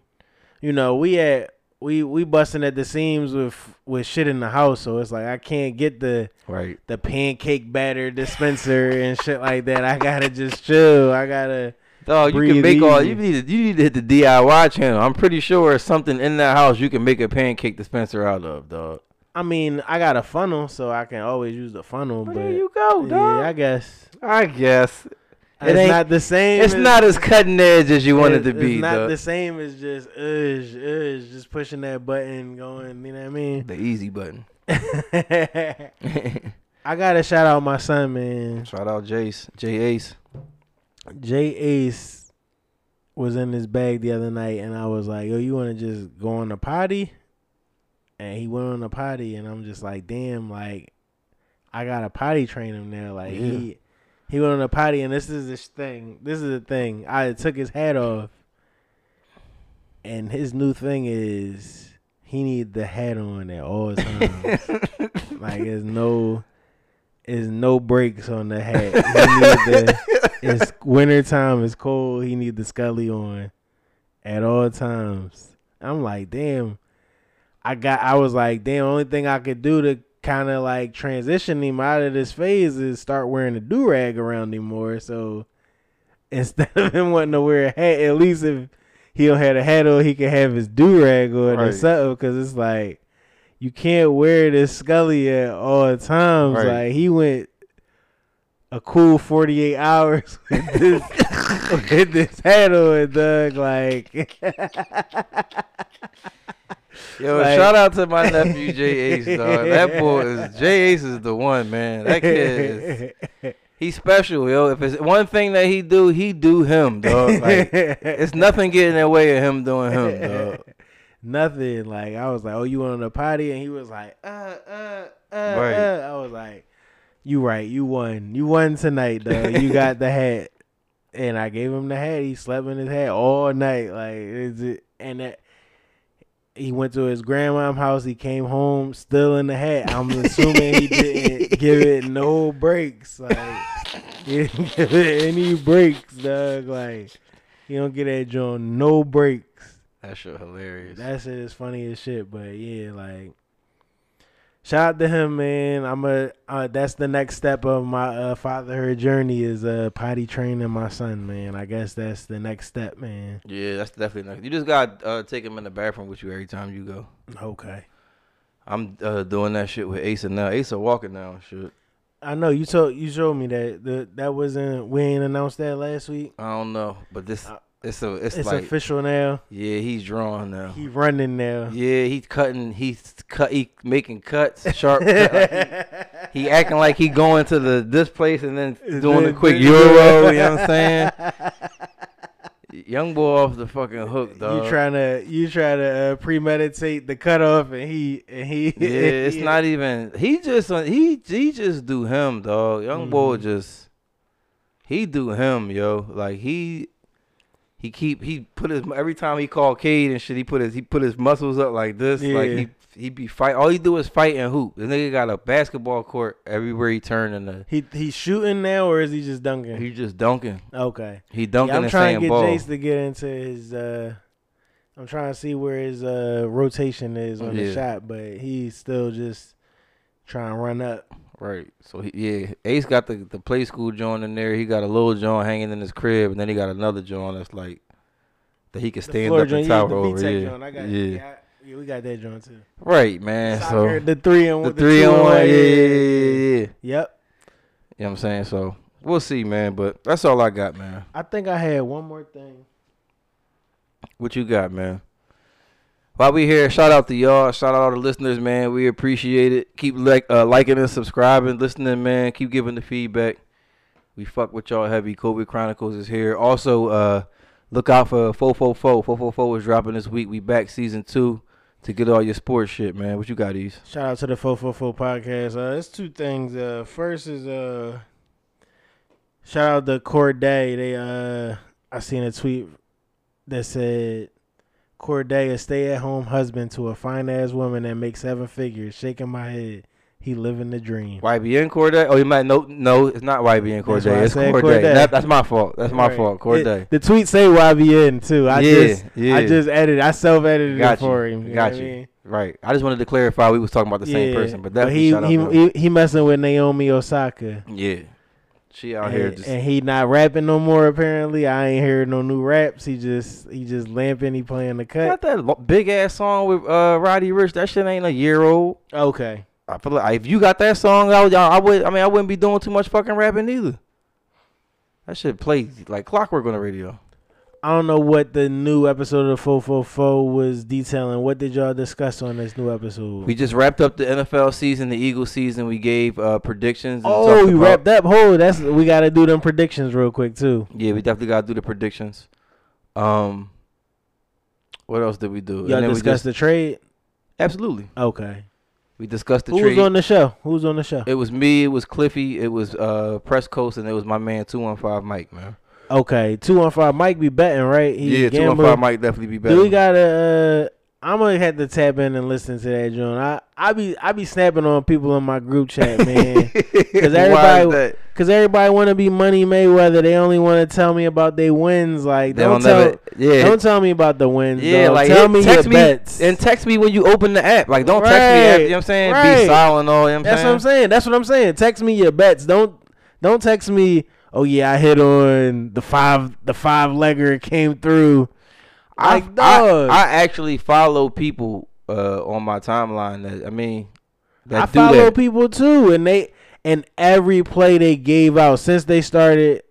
you know, we at we we busting at the seams with with shit in the house, so it's like I can't get the right. the pancake batter dispenser and shit like that. I gotta just chill. I gotta. Dog, you can make all. You need to. You need to hit the DIY channel. I'm pretty sure it's something in that house you can make a pancake dispenser out of, dog. I mean, I got a funnel, so I can always use the funnel. Well, but there you go, dog. yeah, I guess I guess It it's ain't- not the same. it's as- not as cutting edge as you want it to be, It's not dog. the same as just uh, uh, just pushing that button, going. You know what I mean? The easy button. I gotta shout out my son, man. Shout out Jace, J Ace. Jay Ace was in his bag the other night, and I was like, "Yo, you want to just go on the potty?" And he went on the potty, and I'm just like, "Damn!" Like, I gotta potty train him now. Like Yeah. he he went on a potty, and this is this thing. This is the thing. I took his hat off, and his new thing is he need the hat on at all times. like, there's no. There's no breaks on the hat. He need the, it's winter time. It's cold. He need the Scully on at all times. I'm like, damn. I got. I was like, damn. Only thing I could do to kind of like transition him out of this phase is start wearing a do rag around him more. So instead of him wanting to wear a hat, at least if he don't have a hat on, he can have his do rag on or something. Because it's like you can't wear this Scully at all times. Right. Like he went a cool 48 hours with this, with this hat on, Doug. Like, Yo, Like- shout out to my nephew J Ace, dog. That boy is J Ace is the one, man. That kid is he's special, yo. If it's one thing that he do, he do him, dog. Like it's nothing getting in the way of him doing him, dog. Nothing. Like I was like, "Oh, you went on the potty?" And he was like, "Uh, uh, uh." Right. uh. I was like, "You right. You won. You won tonight, though. you got the hat." And I gave him the hat. He slept in his hat all night. Like, is it? And that he went to his grandma's house. He came home still in the hat. I'm assuming he didn't give it no breaks. Like, He didn't give it any breaks, dog. Like he don't get that joint no breaks. That shit hilarious. That shit is funny as shit. But yeah, like shout out to him, man. I'm a uh, that's the next step of my uh, fatherhood journey is uh potty training my son, man. I guess that's the next step, man. yeah, that's definitely nice. You just got to uh, take him in the bathroom with you every time you go. Okay. I'm uh, doing that shit with Asa now. Asa walking now, and shit. I know you told you showed me that the that wasn't we ain't announced that last week. I don't know, but this it's a it's, It's like official now. yeah, he's drawing now. He running now. Yeah, he's cutting. He's cut. He making cuts, sharp. cut, like he, he acting like he going to the this place and then doing the quick euro. You know what I'm saying? Young boy off the fucking hook, dog. You trying to you try to uh, premeditate the cutoff and he and he yeah, it's not even. He just uh, he he just do him, dog. Young boy Mhm. just he do him, yo. Like he he keep he put his every time he call Kade and shit. He put his he put his muscles up like this. Like he he be fight. All he do is fight and hoop. The nigga got a basketball court everywhere he turn and the he he's shooting now or is he just dunking? he just dunking. okay. He dunking Yeah, I'm trying to get ball. Jace to get into his. uh I'm trying to see where his uh rotation is on the shot, but he's still just trying to run up. Right. So he, yeah, Ace got the the play school joint in there. He got a little joint hanging in his crib, and then he got another joint that's like that he can stand up joint, and yeah, tower the over. Yeah. joint. I got, yeah. yeah. I- yeah, we got that joint too. Right, man. Soccer, so the three and one, the one, three on one, yeah, yeah, yeah, yeah, yeah. Yep. You know what I'm saying? So we'll see, man. But that's all I got, man. I think I had one more thing. What you got, man? While we here, shout out to y'all. Shout out all the listeners, man. We appreciate it. Keep like uh, liking and subscribing, listening, man. Keep giving the feedback. We fuck with y'all heavy. COVID Chronicles is here. Also, uh, look out for 444. 444 is dropping this week. We back season two to get all your sports shit, man. What you got, Eaze? Shout out to the 444 podcast. Uh, it's two things. Uh, first is uh, shout out to Cordae. They uh, I seen a tweet that said Cordae, a stay-at-home husband to a fine-ass woman that makes seven figures. Shaking my head, he living the dream. YBN Cordae? Oh, you might no, no, it's not YBN Cordae. I It's Cordae. Cordae. That, that's my fault. That's my Right. fault. Cordae. It- the tweet say YBN too. I Yeah, just yeah. I just edited. I self-edited Got it for him. You Got what I you. mean? Right. I just wanted to clarify we was talking about the same person, but definitely he he, he he messing with Naomi Osaka. Yeah. She out and, here just and he not rapping no more. Apparently, I ain't heard no new raps. He just he just lamping. He playing the got cut. that big ass song with uh Roddy Ricch. That shit ain't a year old. Okay, I feel like if you got that song, I would, I would. I mean, I wouldn't be doing too much fucking rapping either. That shit play like clockwork on the radio. I don't know what the new episode of the Fo Fo Fo was detailing. What did y'all discuss on this new episode? We just wrapped up the NFL season, the Eagles season. We gave uh predictions. and oh, we about- wrapped up. Hold, that's we got to do them predictions real quick too. Yeah, we definitely gotta do the predictions. Um, what else did we do? And Y'all discussed just- the trade. absolutely. Okay, We discussed the who trade. was on the show? Who was on the show? It was me. It was Cliffy. It was uh Press Coast, and it was my man Two One Five Mike, man. Okay, two one five. Mike be betting, right? He yeah, Two One. Five Mike definitely be betting. Do we gotta? Uh, I'm gonna have to tap in and listen to that, John. I I be I be snapping on people in my group chat, man. Because everybody, because everybody want to be Money Mayweather. They only want to tell me about their wins. Like don't, don't tell, never- yeah. don't tell me about the wins. Yeah, dog. like tell me text your me bets. and text me when you open the app. Like don't text me. After, you know what I'm saying? Right. Be silent. All you know what I'm That's saying? what I'm saying. That's what I'm saying. Text me your bets. Don't don't text me. Oh yeah, I hit on the five the five legger came through. I, I. I actually follow people uh, on my timeline that I mean that I follow that. people too, and they and every play they gave out since they started.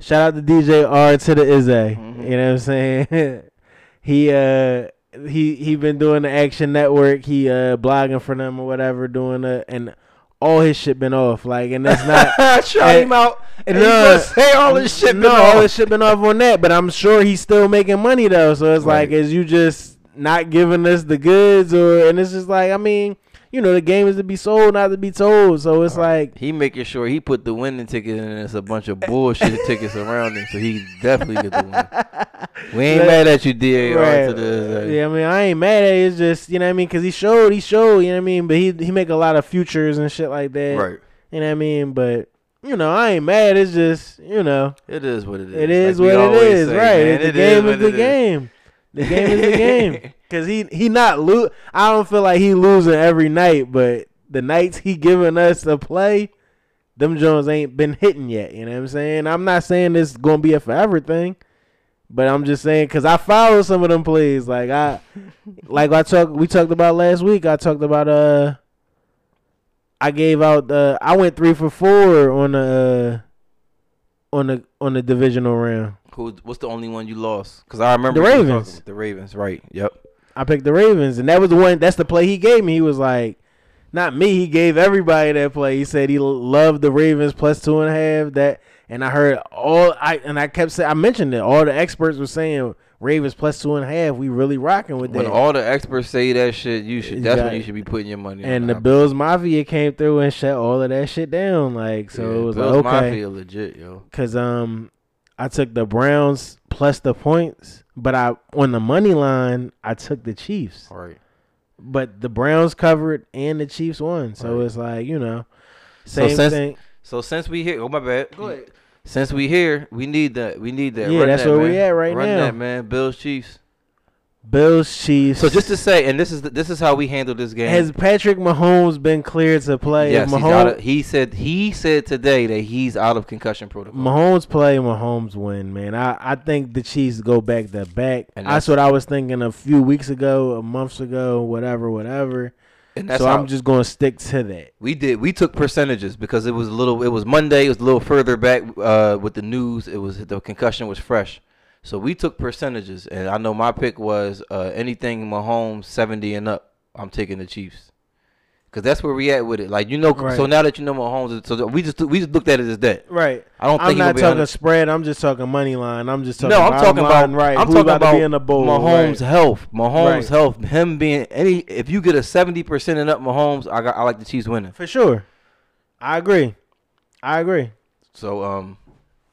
Shout out to DJ R to the Izzy. Mm-hmm. You know what I'm saying? he uh he he been doing the Action Network. He uh blogging for them or whatever, doing the and all his shit been off. Like, and that's not Shout him out. And no, say all his shit. No, been all off. this shit been off on that, but I'm sure he's still making money though. So it's like, is you just not giving us the goods, or and it's just like, I mean, you know, the game is to be sold, not to be told. So it's like, He making sure he put the winning ticket in and it's a bunch of bullshit tickets around him, so he definitely get the win. We ain't Right. mad at you, DAR. right, yeah, I mean, I ain't mad at it. It's just you know what I mean, because he showed, he showed, you know what I mean. But he he make a lot of futures and shit like that. Right. You know what I mean? But you know, I ain't mad. It's just, you know, It is what it is. it is Like what it is, say, right? man. the It game is, the game. The game is the game. Cause he he not lose. I don't feel like he losing every night, but the nights he giving us to play, them Jones ain't been hitting yet. You know what I'm saying? I'm not saying this gonna be a forever thing, but I'm just saying because I follow some of them plays. Like I, like I talked, we talked about last week. I talked about uh, I gave out uh, I went three for four on the uh, on the on the divisional round. Who? What's the only one you lost? Because I remember The Ravens. The Ravens, right? Yep. I picked the Ravens, and that was the one. That's the play he gave me. He was like, not me. He gave everybody that play. He said he loved the Ravens plus two and a half. That, and I heard all. I and I kept saying. I mentioned it. All the experts were saying Ravens plus two and a half. We really rocking with When that. When all the experts say that shit, you should. That's when you should be putting your money. and the. Bills Mafia came through and shut all of that shit down. Like so, Yeah, it was Bills like okay. Mafia legit, yo. Cause um, I took the Browns plus the points, but I on the money line I took the Chiefs. All right. But the Browns covered and the Chiefs won, so Right. it's like you know, So same since- thing. So since we here, oh my bad. Go ahead. Since we here, we need that. We need that. Yeah, Run that's that, where man. we at right now. Run that, man. Bills Chiefs. Bills Chiefs. So just to say, and this is the, this is how we handle this game. has Patrick Mahomes been cleared to play? yes, Mahomes, of, he said he said today that he's out of concussion protocol. Mahomes play, Mahomes win, man. I, I think the Chiefs go back to back. And that's that's- what I was thinking a few weeks ago, a months ago, whatever, whatever. And so I'm just gonna stick to that. we did. We took percentages because it was a little. It was Monday. It was a little further back uh, with the news. It was the concussion was fresh, so we took percentages. And I know my pick was uh, anything Mahomes seventy and up. I'm taking the Chiefs. Cause that's where we at with it. Like you know, so now that you know Mahomes, so we just we just looked at it as that. Right. I don't think I'm not talking 100 sspread. I'm just talking money line. I'm just talking. No, I'm talking about line, right. I'm Who's talking about, being to be in the bowl. Mahomes' right. health. Mahomes' Right. health. Him being any. If you get a seventy percent and up, Mahomes, I got. I like the Chiefs winning. for sure. I agree. I agree. So um,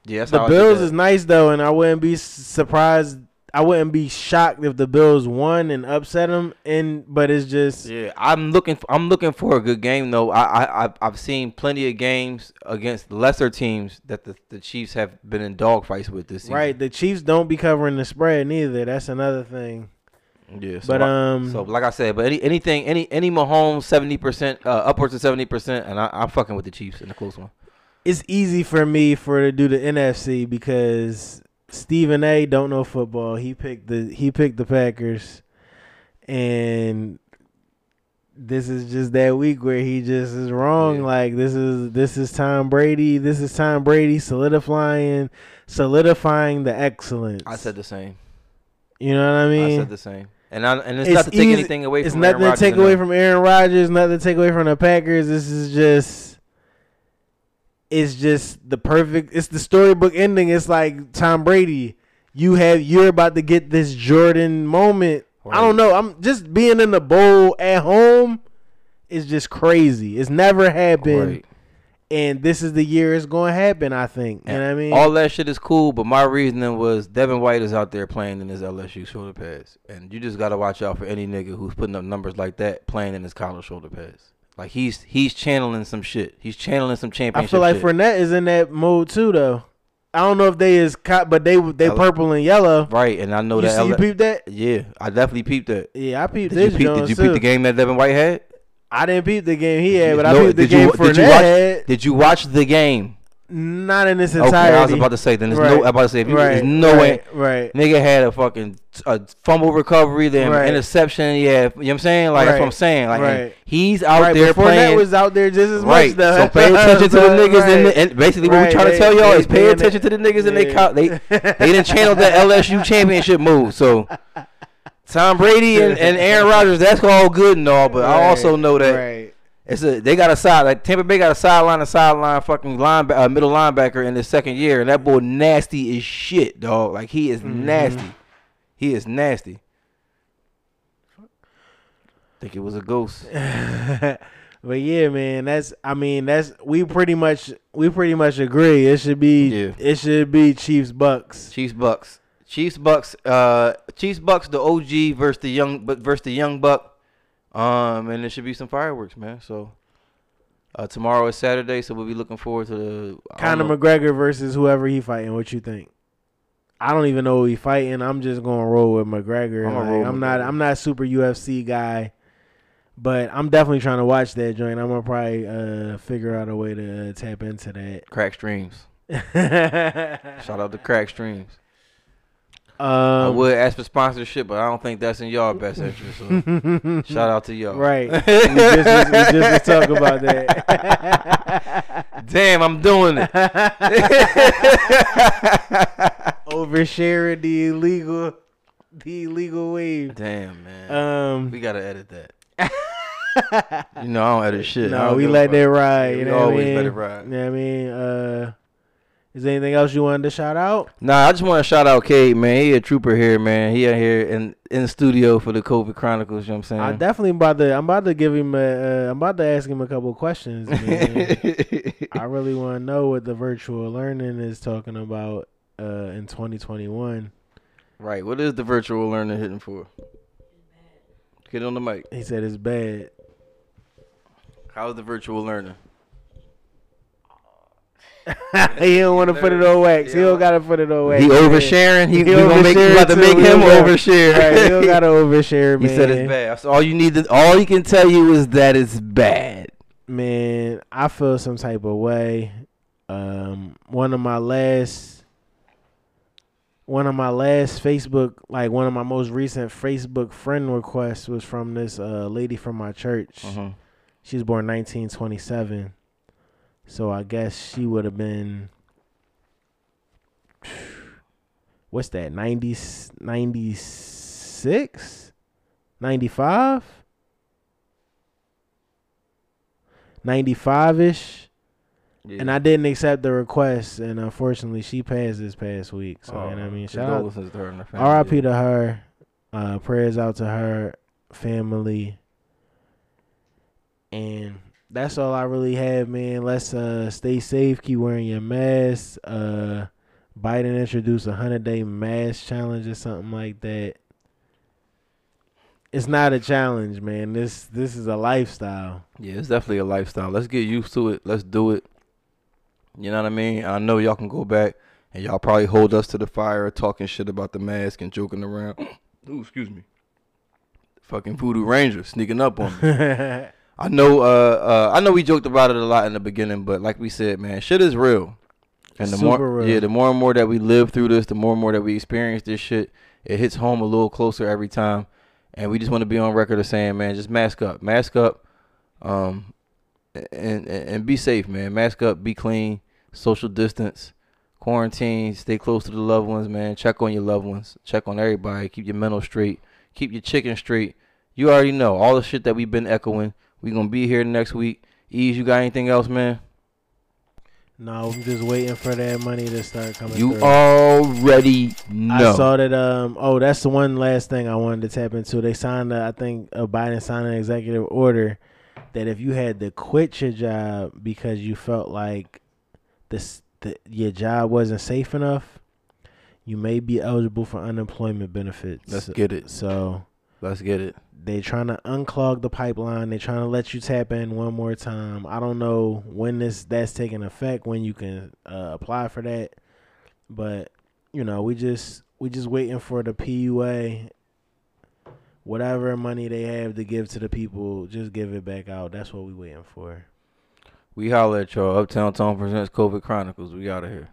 yeah, the how I did Bills is nice though, and I wouldn't be surprised. I wouldn't be shocked if the Bills won and upset them. And but it's just Yeah, I'm looking. For, I'm looking for a good game though. I I I've, seen plenty of games against lesser teams that the, the Chiefs have been in dogfights with this season. right. The Chiefs don't be covering the spread neither. That's another thing. Yeah. So But I- um, so like I said, but any anything any any Mahomes seventy percent, uh, upwards of seventy percent, and I, I'm fucking with the Chiefs in the close one. It's easy for me for to do the NFC because Stephen A. don't know football. He picked the he picked the Packers, and this is just that week where he just is wrong. Yeah. Like this is this is Tom Brady. This is Tom Brady solidifying solidifying the excellence. I said the same. you know what I mean. I said the same. And I, and it's, It's not to take anything away it's from nothing Aaron to take away from Aaron Rodgers, nothing to take away from the Packers. This is just it's just the perfect it's the storybook ending. It's like Tom Brady. You have you're about to get this Jordan moment. I don't know. I'm just being in the bowl at home is just crazy. It's never happened. Right. And this is the year it's going to happen, I think. You know what I mean? All that shit is cool, but my reasoning was Devin White is out there playing in his LSU shoulder pads, and you just gotta watch out for any nigga who's putting up numbers like that playing in his college shoulder pads. Like he's he's channeling some shit. He's channeling some championship. I feel like shit. Fournette is in that mode too, though. I don't know if they is, but they they L- purple and yellow. right, and I know You that. see, you peeped that? yeah, I definitely peeped that. Yeah, I peeped Did this. you peep? Did you too. peep the game that Devin White had? I didn't peep the game he had, but I No, peeped the you game Fournette did you watch? had. Did you watch the game? Not in Okay, entirety. I was about to say. Then there's Right. no. I'm about to say. If you, right, there's no way. right, Right. Nigga had a fucking a fumble recovery, then Right. interception. Yeah, you know what I'm saying? Like that's what I'm saying. Like Right. he's out right, there Fournette playing. was out there just as right. much though. So pay attention to the niggas in the, and basically what Right, we trying to tell y'all they is pay attention to the niggas yeah. they co- they they didn't channel that LSU championship move. So Tom Brady and, and Aaron Rodgers, that's all good and all, but I also know that Right. It's a they got a side like Tampa Bay got a sideline a sideline fucking line uh, middle linebacker in his second year, and that boy nasty as shit, dog. Like he is Mm-hmm. nasty. He is nasty. Think it was a ghost. but yeah, man, that's I mean that's we pretty much we pretty much agree. It should be Yeah. it should be Chiefs Bucks. Chiefs Bucks. Chiefs Bucks. Uh, Chiefs Bucks. The OG versus the young, but versus the young buck. Um, and there should be some fireworks, man. So Uh, tomorrow is Saturday, so we'll be looking forward to the Conor McGregor versus whoever he fighting. What you think? I don't even know who he fighting. I'm just gonna roll with McGregor. I'ma Like, roll I'm not. I'm not super UFC guy, but I'm definitely trying to watch that joint. I'm gonna probably uh, figure out a way to uh, tap into that. Crack Streams. Shout out to Crack Streams. I Um, would ask for sponsorship, but I don't think that's in y'all best interest. So shout out to y'all. Right. we just we just talking about that. Damn, I'm doing it. Oversharing the illegal, the illegal wave. Damn, man. Um, we gotta edit that. you know, I don't edit shit. No, we let that ride. You know I always mean? let it ride. You know what I mean? Uh, is there anything else you wanted to shout out? Nah, I just want to shout out Kade, man. He a trooper here, man. He out here in in the studio for the COVID Chronicles. You know what I'm saying? I definitely about to. I'm about to give him. A, uh, I'm about to ask him a couple questions. Man. I really want to know what the virtual learning is talking about uh, in 2021. right. What is the virtual learning hitting for? Get on the mic. He said it's bad. How's the virtual learning? he don't want to put it on wax. He don't gotta put it on wax. He oversharing. He, make. We oversharing about to make him overshare. Right, he don't gotta overshare, He said it's bad. So all you need to, all he can tell you is that it's bad. man, I feel some type of way. Um, one of my last, one of my last Facebook, like one of my most recent Facebook friend requests was from this uh, lady from my church. Mhm. She was born 1927, so I guess she would have been. What's that? 90, 96? 95? 95 ish. And I didn't accept the request, and unfortunately, she passed this past week. So, you know what I mean? Shout out. to her and her family. R.I.P. to her. Uh, prayers out to her family. And that's all I really have, man. Let's uh, stay safe. Keep wearing your mask. Uh, Biden introduced a 100 day mask challenge or something like that. It's not a challenge, man. This this is a lifestyle. Yeah, it's definitely a lifestyle. Let's get used to it. Let's do it. You know what I mean? I know y'all can go back and y'all probably hold us to the fire talking shit about the mask and joking around. Ooh, excuse me. Fucking Voodoo Ranger sneaking up on me. I know uh uh I know we joked about it a lot in the beginning, but like we said, man, shit is real. And the Super more real. yeah, the more and more that we live through this, the more and more that we experience this shit, it hits home a little closer every time. And we just want to be on record of saying, man, just mask up. Mask up. Um and, and and be safe, man. Mask up, be clean, social distance, quarantine, stay close to the loved ones, man. Check on your loved ones. Check on everybody. Keep your mental straight. Keep your chicken straight. You already know all the shit that we've been echoing. We gonna be here next week. Eaze, you got anything else, man? No, I'm just waiting for that money to start coming You through. already know. I saw that. Um. Oh, that's the one last thing I wanted to tap into. They signed. A, I think uh, Biden signed an executive order that if you had to quit your job because you felt like this, the, your job wasn't safe enough, you may be eligible for unemployment benefits. Let's get it. So Let's get it. They trying to unclog the pipeline. They're trying to let you tap in one more time. I don't know when this that's taking effect, when you can uh, apply for that, but you know we just we just waiting for the PUA. Whatever money they have to give to the people, just give it back out. That's what we waiting for. We holler at y'all. Uptown Tone presents COVID Chronicles. We out of here.